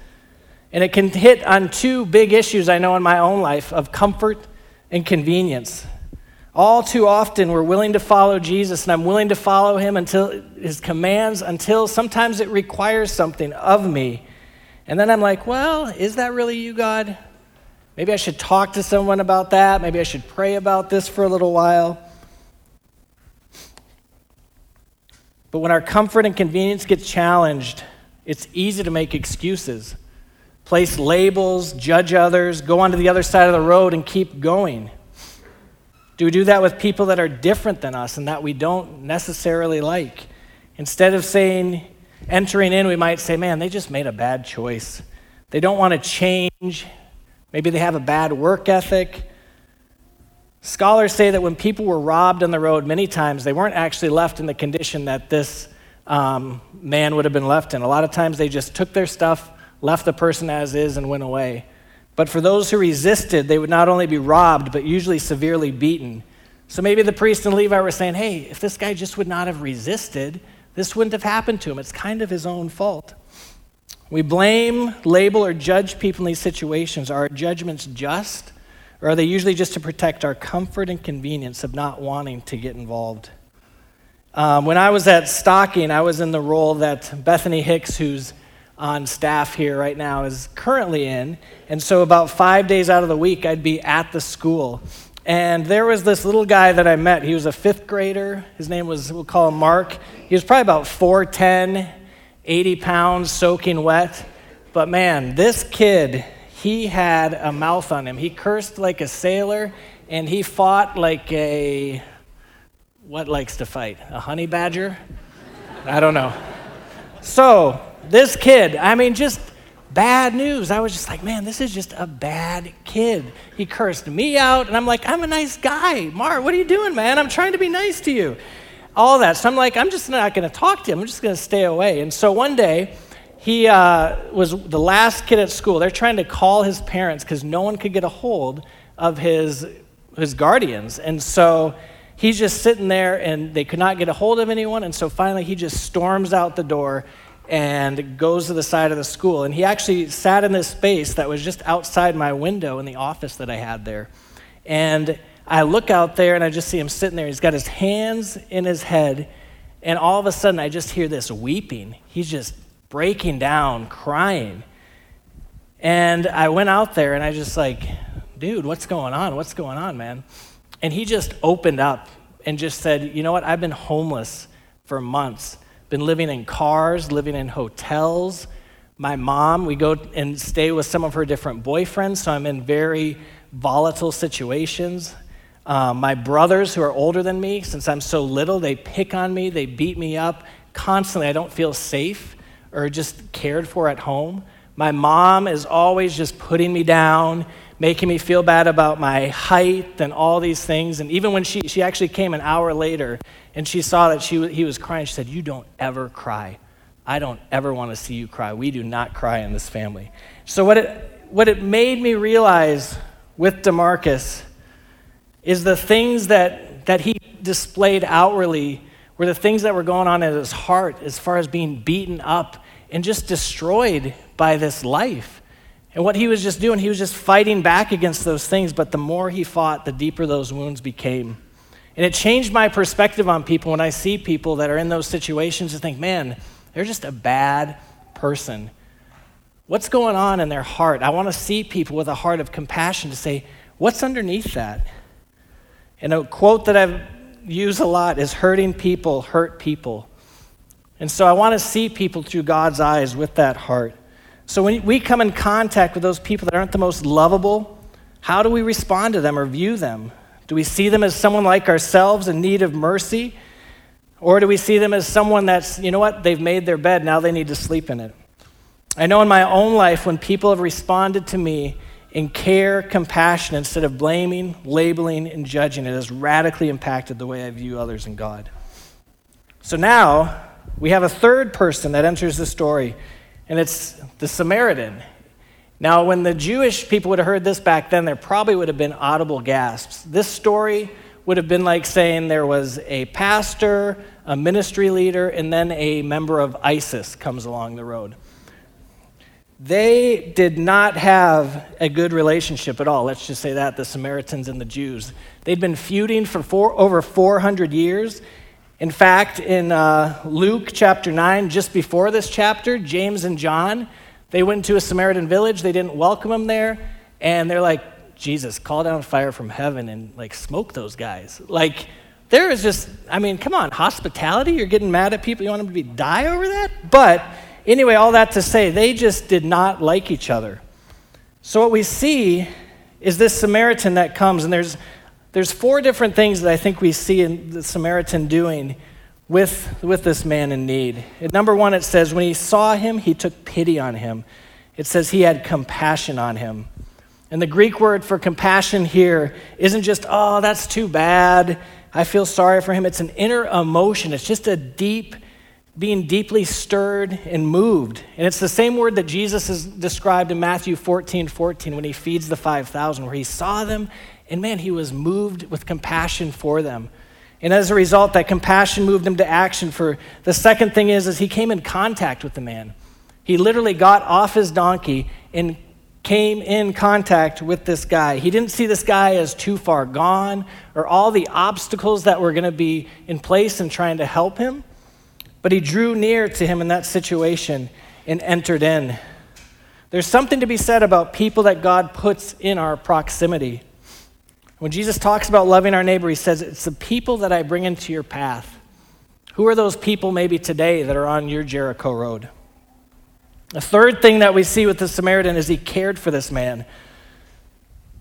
And it can hit on two big issues I know in my own life of comfort and convenience. All too often, we're willing to follow Jesus, and I'm willing to follow him until his commands, until sometimes it requires something of me. And then I'm like, well, is that really you, God? Maybe I should talk to someone about that. Maybe I should pray about this for a little while. But when our comfort and convenience get challenged, it's easy to make excuses, place labels, judge others, go onto the other side of the road, and keep going. Do we do that with people that are different than us and that we don't necessarily like? Instead of saying, entering in, we might say, man, they just made a bad choice. They don't want to change. Maybe they have a bad work ethic. Scholars say that when people were robbed on the road, many times they weren't actually left in the condition that this um, man would have been left in. A lot of times they just took their stuff, left the person as is, and went away. But for those who resisted, they would not only be robbed, but usually severely beaten. So maybe the priest and Levi were saying, hey, if this guy just would not have resisted, this wouldn't have happened to him. It's kind of his own fault. We blame, label, or judge people in these situations. Are our judgments just? Or are they usually just to protect our comfort and convenience of not wanting to get involved? Um, when I was at Stocking, I was in the role that Bethany Hicks, who's on staff here right now is currently in. And so, about five days out of the week, I'd be at the school. And there was this little guy that I met. He was a fifth grader. His name was, we'll call him Mark. He was probably about 4'10, 80 pounds, soaking wet. But man, this kid, he had a mouth on him. He cursed like a sailor, and he fought like a, what likes to fight? A honey badger? I don't know. So, this kid, I mean, just bad news. I was just like, man, this is just a bad kid. He cursed me out, and I'm like, I'm a nice guy. Mark, what are you doing, man? I'm trying to be nice to you. All that. So I'm like, I'm just not going to talk to him. I'm just going to stay away. And so one day, he uh, was the last kid at school. They're trying to call his parents because no one could get a hold of his, his guardians. And so he's just sitting there, and they could not get a hold of anyone. And so finally, he just storms out the door and goes to the side of the school. And he actually sat in this space that was just outside my window in the office that I had there. And I look out there and I just see him sitting there. He's got his hands in his head. And all of a sudden, I just hear this weeping. He's just breaking down, crying. And I went out there and I just like, dude, what's going on? What's going on, man? And he just opened up and just said, you know what? I've been homeless for months been living in cars, living in hotels. My mom, we go and stay with some of her different boyfriends, so I'm in very volatile situations. Um, my brothers, who are older than me, since I'm so little, they pick on me, they beat me up constantly. I don't feel safe or just cared for at home. My mom is always just putting me down, making me feel bad about my height and all these things. And even when she, she actually came an hour later and she saw that she, he was crying, she said, You don't ever cry. I don't ever want to see you cry. We do not cry in this family. So, what it, what it made me realize with Demarcus is the things that, that he displayed outwardly were the things that were going on in his heart as far as being beaten up and just destroyed by this life. And what he was just doing, he was just fighting back against those things, but the more he fought, the deeper those wounds became. And it changed my perspective on people when I see people that are in those situations to think, man, they're just a bad person. What's going on in their heart? I want to see people with a heart of compassion to say, what's underneath that? And a quote that I've a lot is hurting people hurt people. And so I want to see people through God's eyes with that heart. So when we come in contact with those people that aren't the most lovable, how do we respond to them or view them? Do we see them as someone like ourselves in need of mercy? Or do we see them as someone that's, you know what, they've made their bed, now they need to sleep in it? I know in my own life when people have responded to me in care, compassion, instead of blaming, labeling, and judging, it has radically impacted the way I view others and God. So now we have a third person that enters the story, and it's the Samaritan. Now, when the Jewish people would have heard this back then, there probably would have been audible gasps. This story would have been like saying there was a pastor, a ministry leader, and then a member of ISIS comes along the road. They did not have a good relationship at all. Let's just say that the Samaritans and the Jews. They'd been feuding for four, over 400 years. In fact, in uh, Luke chapter 9, just before this chapter, James and John, they went to a Samaritan village. They didn't welcome them there. And they're like, Jesus, call down fire from heaven and like smoke those guys. Like, there is just, I mean, come on, hospitality? You're getting mad at people, you want them to be die over that? But anyway, all that to say, they just did not like each other. So what we see is this Samaritan that comes, and there's there's four different things that I think we see in the Samaritan doing with, with this man in need. Number one, it says, when he saw him, he took pity on him. It says he had compassion on him. And the Greek word for compassion here isn't just, oh, that's too bad. I feel sorry for him. It's an inner emotion. It's just a deep, being deeply stirred and moved. And it's the same word that Jesus is described in Matthew 14 14 when he feeds the 5,000, where he saw them and man, he was moved with compassion for them. And as a result, that compassion moved him to action. For the second thing is, is he came in contact with the man. He literally got off his donkey and came in contact with this guy. He didn't see this guy as too far gone or all the obstacles that were going to be in place in trying to help him, but he drew near to him in that situation and entered in. There's something to be said about people that God puts in our proximity. When Jesus talks about loving our neighbor, he says, It's the people that I bring into your path. Who are those people maybe today that are on your Jericho road? The third thing that we see with the Samaritan is he cared for this man.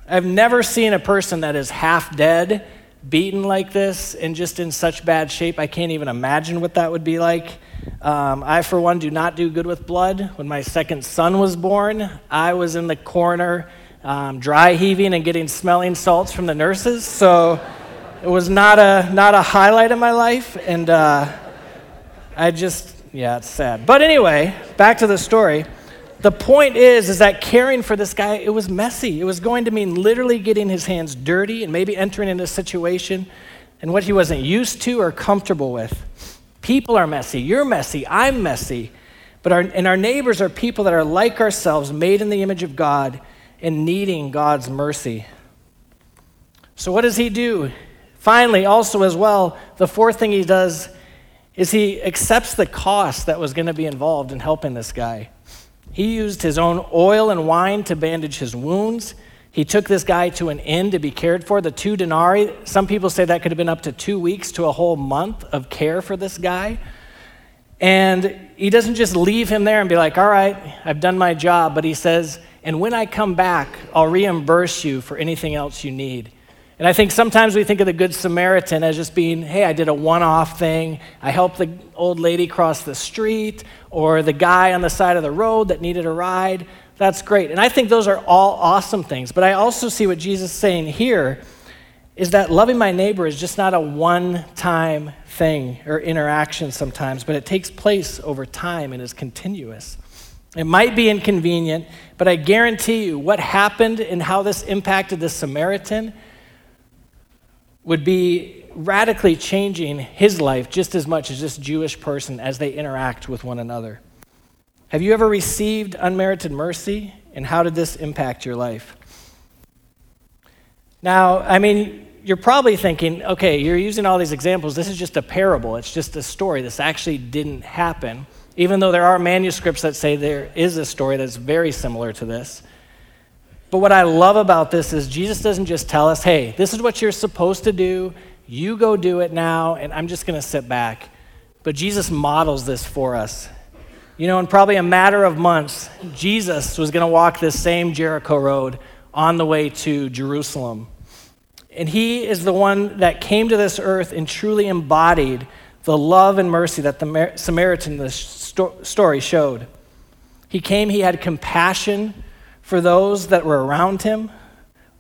I've never seen a person that is half dead, beaten like this, and just in such bad shape. I can't even imagine what that would be like. Um, I, for one, do not do good with blood. When my second son was born, I was in the corner um, dry heaving and getting smelling salts from the nurses. So it was not a, not a highlight of my life. And uh, I just, yeah, it's sad. But anyway, back to the story. The point is, is that caring for this guy, it was messy. It was going to mean literally getting his hands dirty and maybe entering into a situation and what he wasn't used to or comfortable with. People are messy. You're messy. I'm messy. But our, and our neighbors are people that are like ourselves, made in the image of God, and needing God's mercy. So, what does he do? Finally, also, as well, the fourth thing he does is he accepts the cost that was going to be involved in helping this guy. He used his own oil and wine to bandage his wounds. He took this guy to an inn to be cared for. The two denarii, some people say that could have been up to two weeks to a whole month of care for this guy. And he doesn't just leave him there and be like, all right, I've done my job, but he says, and when I come back, I'll reimburse you for anything else you need. And I think sometimes we think of the Good Samaritan as just being, hey, I did a one off thing. I helped the old lady cross the street, or the guy on the side of the road that needed a ride. That's great. And I think those are all awesome things. But I also see what Jesus is saying here is that loving my neighbor is just not a one time thing or interaction sometimes, but it takes place over time and is continuous. It might be inconvenient, but I guarantee you what happened and how this impacted the Samaritan would be radically changing his life just as much as this Jewish person as they interact with one another. Have you ever received unmerited mercy? And how did this impact your life? Now, I mean, you're probably thinking, okay, you're using all these examples. This is just a parable, it's just a story. This actually didn't happen, even though there are manuscripts that say there is a story that's very similar to this. But what I love about this is Jesus doesn't just tell us, hey, this is what you're supposed to do. You go do it now, and I'm just going to sit back. But Jesus models this for us. You know, in probably a matter of months, Jesus was going to walk this same Jericho road on the way to Jerusalem. And he is the one that came to this earth and truly embodied the love and mercy that the Samaritan the story showed. He came, he had compassion for those that were around him.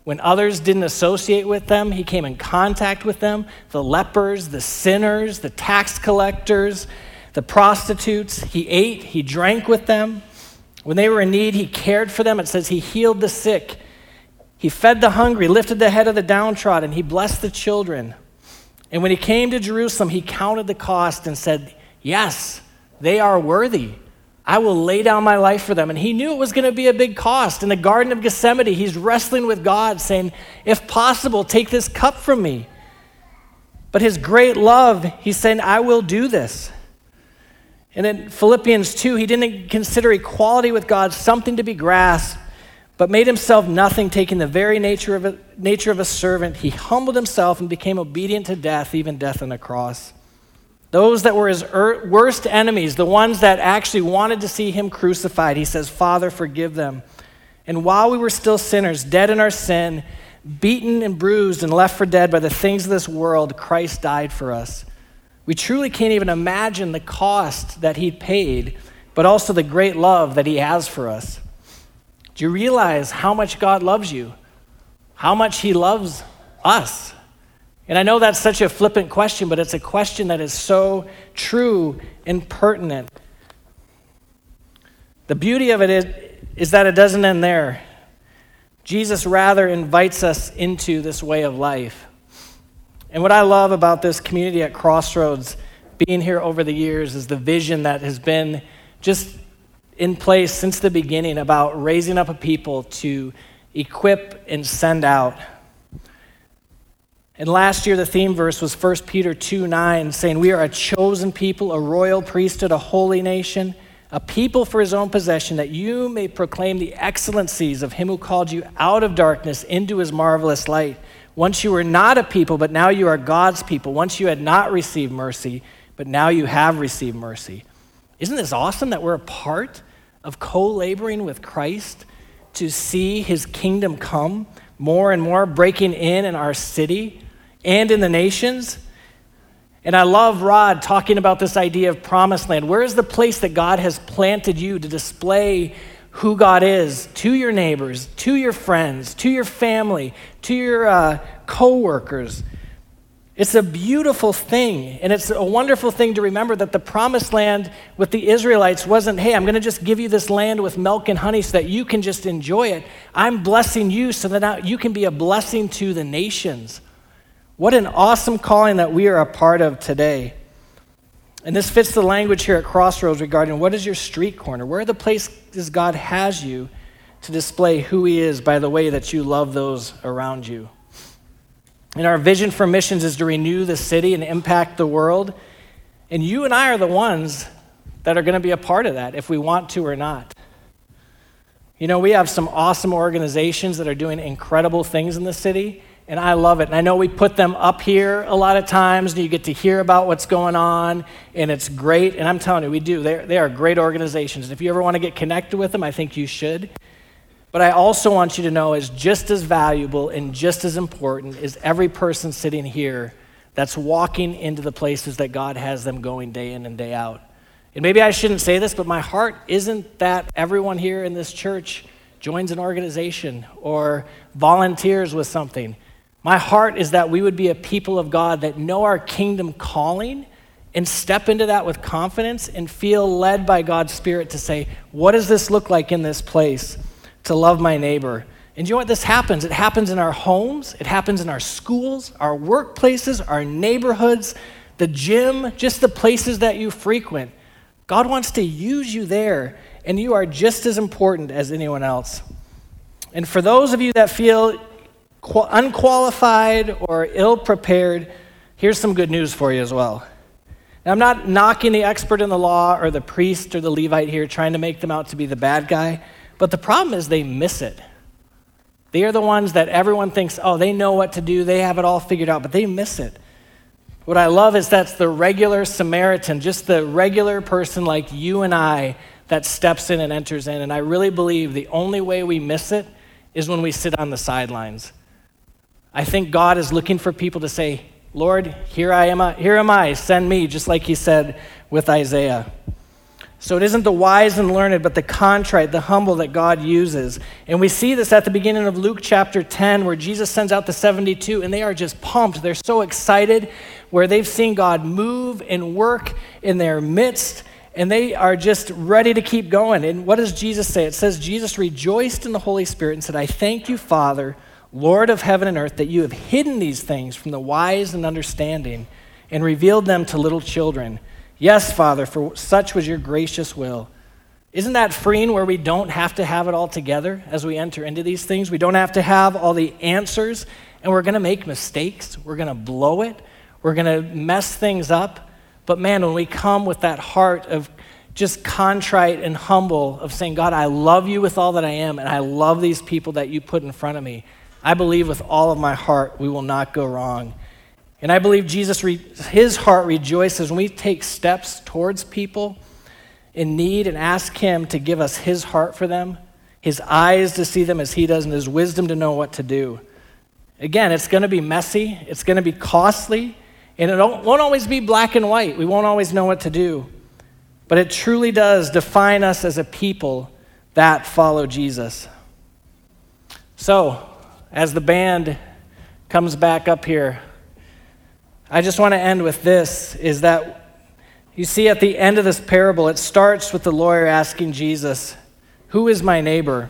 When others didn't associate with them, he came in contact with them the lepers, the sinners, the tax collectors, the prostitutes. He ate, he drank with them. When they were in need, he cared for them. It says he healed the sick, he fed the hungry, lifted the head of the downtrodden, he blessed the children. And when he came to Jerusalem, he counted the cost and said, Yes, they are worthy. I will lay down my life for them. And he knew it was going to be a big cost. In the Garden of Gethsemane, he's wrestling with God, saying, If possible, take this cup from me. But his great love, he's saying, I will do this. And in Philippians 2, he didn't consider equality with God something to be grasped, but made himself nothing, taking the very nature of a, nature of a servant. He humbled himself and became obedient to death, even death on a cross. Those that were his worst enemies, the ones that actually wanted to see him crucified, he says, Father, forgive them. And while we were still sinners, dead in our sin, beaten and bruised and left for dead by the things of this world, Christ died for us. We truly can't even imagine the cost that he paid, but also the great love that he has for us. Do you realize how much God loves you? How much He loves us? And I know that's such a flippant question, but it's a question that is so true and pertinent. The beauty of it is, is that it doesn't end there. Jesus rather invites us into this way of life. And what I love about this community at Crossroads, being here over the years, is the vision that has been just in place since the beginning about raising up a people to equip and send out. And last year, the theme verse was 1 Peter 2 9, saying, We are a chosen people, a royal priesthood, a holy nation, a people for his own possession, that you may proclaim the excellencies of him who called you out of darkness into his marvelous light. Once you were not a people, but now you are God's people. Once you had not received mercy, but now you have received mercy. Isn't this awesome that we're a part of co laboring with Christ to see his kingdom come more and more, breaking in in our city and in the nations. And I love Rod talking about this idea of promised land. Where is the place that God has planted you to display who God is to your neighbors, to your friends, to your family, to your uh, co workers? It's a beautiful thing, and it's a wonderful thing to remember that the promised land with the Israelites wasn't, hey, I'm going to just give you this land with milk and honey so that you can just enjoy it. I'm blessing you so that you can be a blessing to the nations. What an awesome calling that we are a part of today. And this fits the language here at Crossroads regarding what is your street corner? Where are the places God has you to display who He is by the way that you love those around you? And our vision for missions is to renew the city and impact the world. And you and I are the ones that are going to be a part of that if we want to or not. You know, we have some awesome organizations that are doing incredible things in the city, and I love it. And I know we put them up here a lot of times, and you get to hear about what's going on, and it's great. And I'm telling you, we do. They're, they are great organizations. And if you ever want to get connected with them, I think you should. But I also want you to know is just as valuable and just as important is every person sitting here that's walking into the places that God has them going day in and day out. And maybe I shouldn't say this, but my heart isn't that everyone here in this church joins an organization or volunteers with something. My heart is that we would be a people of God that know our kingdom calling and step into that with confidence and feel led by God's Spirit to say, what does this look like in this place? to love my neighbor. And you know what? This happens. It happens in our homes, it happens in our schools, our workplaces, our neighborhoods, the gym, just the places that you frequent. God wants to use you there. and you are just as important as anyone else. And for those of you that feel unqualified or ill prepared, here's some good news for you as well. Now, I'm not knocking the expert in the law or the priest or the Levite here, trying to make them out to be the bad guy, but the problem is they miss it. They are the ones that everyone thinks, oh, they know what to do, they have it all figured out, but they miss it. What I love is that's the regular Samaritan, just the regular person like you and I that steps in and enters in. And I really believe the only way we miss it is when we sit on the sidelines. I think God is looking for people to say, Lord, here I am, uh, here am I, send me, just like he said with Isaiah. So it isn't the wise and learned, but the contrite, the humble that God uses. And we see this at the beginning of Luke chapter 10, where Jesus sends out the 72, and they are just pumped. They're so excited, where they've seen God move and work in their midst, and they are just ready to keep going. And what does Jesus say? It says, Jesus rejoiced in the Holy Spirit and said, I thank you, Father, Lord of heaven and earth, that you have hidden these things from the wise and understanding and revealed them to little children. Yes, Father, for such was your gracious will. Isn't that freeing where we don't have to have it all together as we enter into these things? We don't have to have all the answers, and we're going to make mistakes. We're going to blow it. We're going to mess things up. But man, when we come with that heart of just contrite and humble, of saying, God, I love you with all that I am, and I love these people that you put in front of me, I believe with all of my heart we will not go wrong. And I believe Jesus, re- his heart rejoices when we take steps towards people in need and ask him to give us his heart for them, his eyes to see them as he does, and his wisdom to know what to do. Again, it's going to be messy, it's going to be costly, and it won't always be black and white. We won't always know what to do. But it truly does define us as a people that follow Jesus. So, as the band comes back up here, I just want to end with this is that you see at the end of this parable, it starts with the lawyer asking Jesus, Who is my neighbor?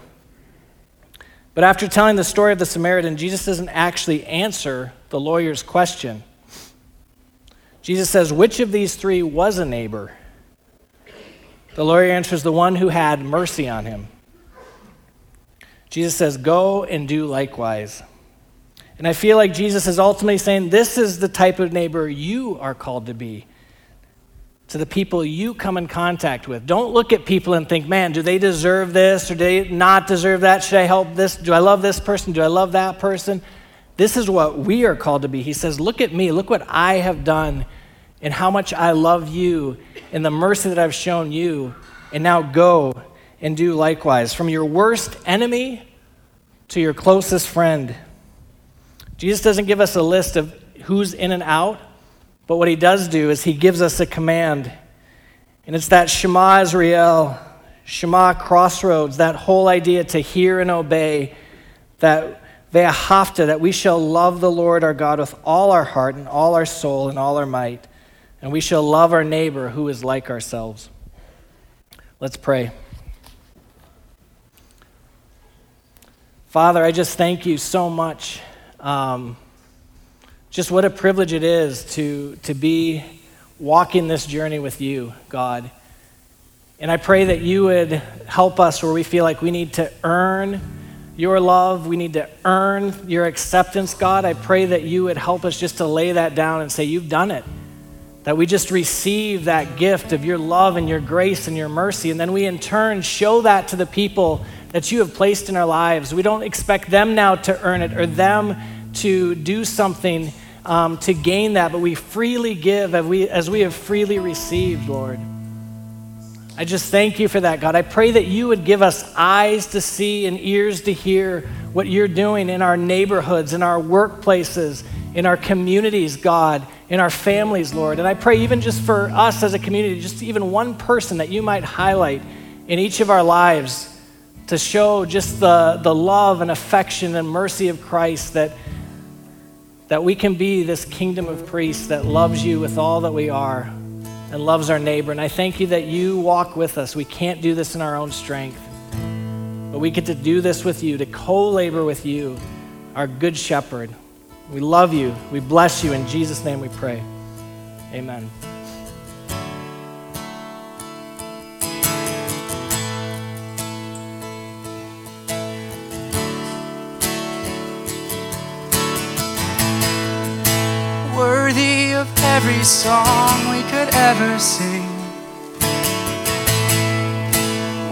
But after telling the story of the Samaritan, Jesus doesn't actually answer the lawyer's question. Jesus says, Which of these three was a neighbor? The lawyer answers, The one who had mercy on him. Jesus says, Go and do likewise. And I feel like Jesus is ultimately saying, This is the type of neighbor you are called to be to the people you come in contact with. Don't look at people and think, man, do they deserve this or do they not deserve that? Should I help this? Do I love this person? Do I love that person? This is what we are called to be. He says, Look at me. Look what I have done and how much I love you and the mercy that I've shown you. And now go and do likewise. From your worst enemy to your closest friend. Jesus doesn't give us a list of who's in and out, but what he does do is he gives us a command. And it's that Shema Israel, Shema crossroads, that whole idea to hear and obey, that Ve'ahavta, that we shall love the Lord our God with all our heart and all our soul and all our might, and we shall love our neighbor who is like ourselves. Let's pray. Father, I just thank you so much. Um, just what a privilege it is to, to be walking this journey with you, God. And I pray that you would help us where we feel like we need to earn your love, we need to earn your acceptance, God. I pray that you would help us just to lay that down and say, You've done it. That we just receive that gift of your love and your grace and your mercy. And then we in turn show that to the people that you have placed in our lives. We don't expect them now to earn it or them to do something um, to gain that, but we freely give as we, as we have freely received, Lord. I just thank you for that, God. I pray that you would give us eyes to see and ears to hear what you're doing in our neighborhoods, in our workplaces, in our communities, God, in our families, Lord. And I pray even just for us as a community, just even one person that you might highlight in each of our lives to show just the, the love and affection and mercy of Christ that that we can be this kingdom of priests that loves you with all that we are and loves our neighbor. And I thank you that you walk with us. We can't do this in our own strength, but we get to do this with you, to co labor with you, our good shepherd. We love you. We bless you. In Jesus' name we pray. Amen. Every song we could ever sing.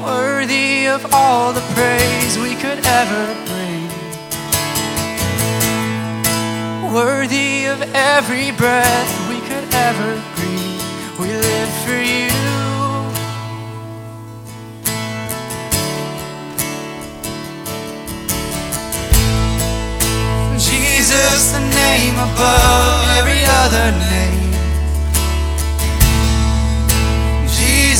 Worthy of all the praise we could ever bring. Worthy of every breath we could ever breathe. We live for you. Jesus, the name above every other name.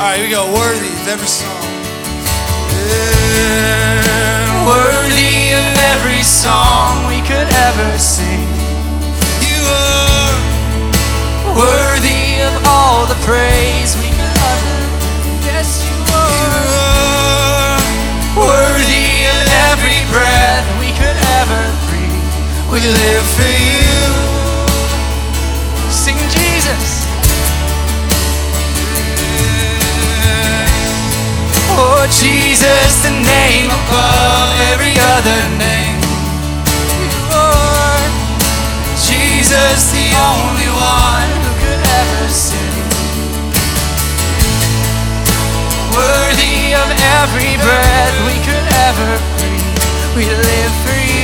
All right, here we go. Worthy of every song. Yeah. Worthy of every song we could ever sing. You are Worthy of all the praise we could ever. Yes, you are. Worthy of every breath we could ever breathe. We live for you. Sing Jesus. Oh, Jesus, the name above every other name. You are Jesus, the only one Worthy of every breath we could ever breathe. We live for you.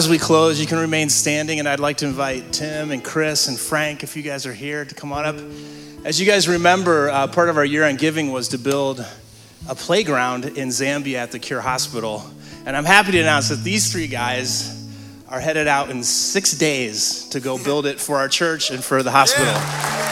As we close, you can remain standing, and I'd like to invite Tim and Chris and Frank, if you guys are here, to come on up. As you guys remember, uh, part of our year end giving was to build a playground in Zambia at the Cure Hospital. And I'm happy to announce that these three guys are headed out in six days to go build it for our church and for the hospital.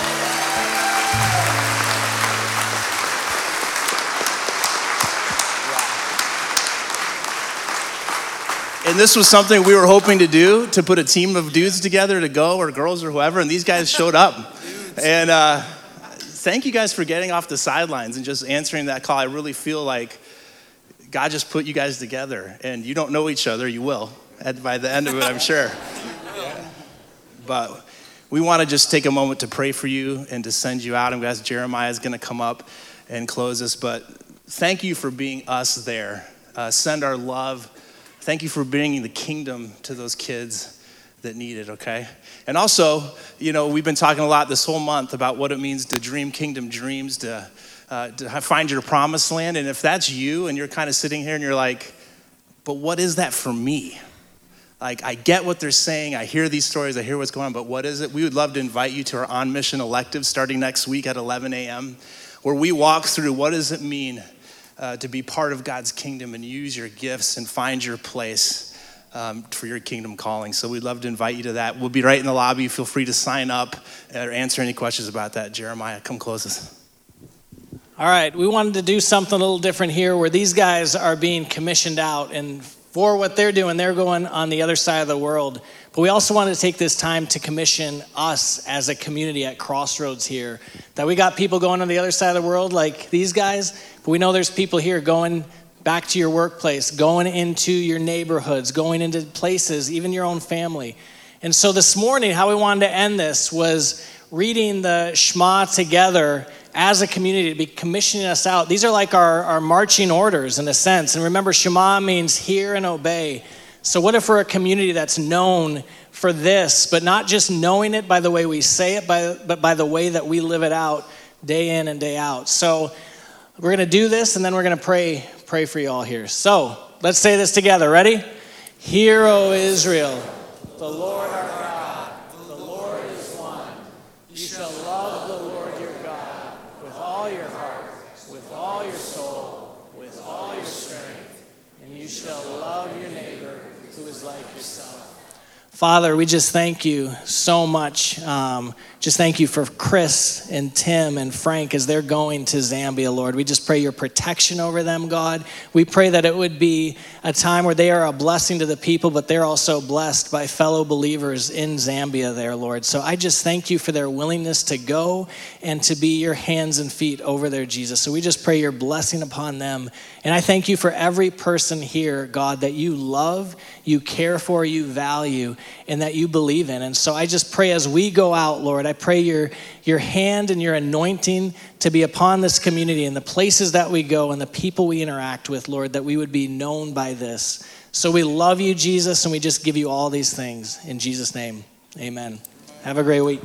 And this was something we were hoping to do to put a team of dudes together to go, or girls, or whoever. And these guys showed up. And uh, thank you guys for getting off the sidelines and just answering that call. I really feel like God just put you guys together. And you don't know each other, you will at, by the end of it, I'm sure. But we want to just take a moment to pray for you and to send you out. And guys, Jeremiah is going to come up and close us. But thank you for being us there. Uh, send our love. Thank you for bringing the kingdom to those kids that need it, okay? And also, you know, we've been talking a lot this whole month about what it means to dream kingdom dreams, to, uh, to find your promised land. And if that's you and you're kind of sitting here and you're like, but what is that for me? Like, I get what they're saying. I hear these stories. I hear what's going on, but what is it? We would love to invite you to our On Mission elective starting next week at 11 a.m., where we walk through what does it mean uh, to be part of God's kingdom and use your gifts and find your place um, for your kingdom calling. So we'd love to invite you to that. We'll be right in the lobby. Feel free to sign up or answer any questions about that. Jeremiah, come close us. All right, we wanted to do something a little different here where these guys are being commissioned out and for what they're doing, they're going on the other side of the world. But we also wanted to take this time to commission us as a community at Crossroads here. That we got people going on the other side of the world like these guys, but we know there's people here going back to your workplace, going into your neighborhoods, going into places, even your own family. And so this morning, how we wanted to end this was reading the Shema together as a community to be commissioning us out. These are like our, our marching orders in a sense. And remember, Shema means hear and obey. So, what if we're a community that's known for this, but not just knowing it by the way we say it, by, but by the way that we live it out day in and day out? So, we're going to do this and then we're going to pray pray for you all here. So, let's say this together. Ready? Hear, O Israel, the Lord our God, the Lord is one. You shall love the Lord your God with all your heart, with all your soul, with all your strength, and you shall love your neighbor who is like yourself. Father, we just thank you so much. Um, just thank you for Chris and Tim and Frank as they're going to Zambia, Lord. We just pray your protection over them, God. We pray that it would be a time where they are a blessing to the people, but they're also blessed by fellow believers in Zambia, there, Lord. So I just thank you for their willingness to go and to be your hands and feet over there, Jesus. So we just pray your blessing upon them. And I thank you for every person here, God, that you love, you care for, you value, and that you believe in. And so I just pray as we go out, Lord, I pray your, your hand and your anointing to be upon this community and the places that we go and the people we interact with, Lord, that we would be known by this. So we love you, Jesus, and we just give you all these things. In Jesus' name, amen. Have a great week.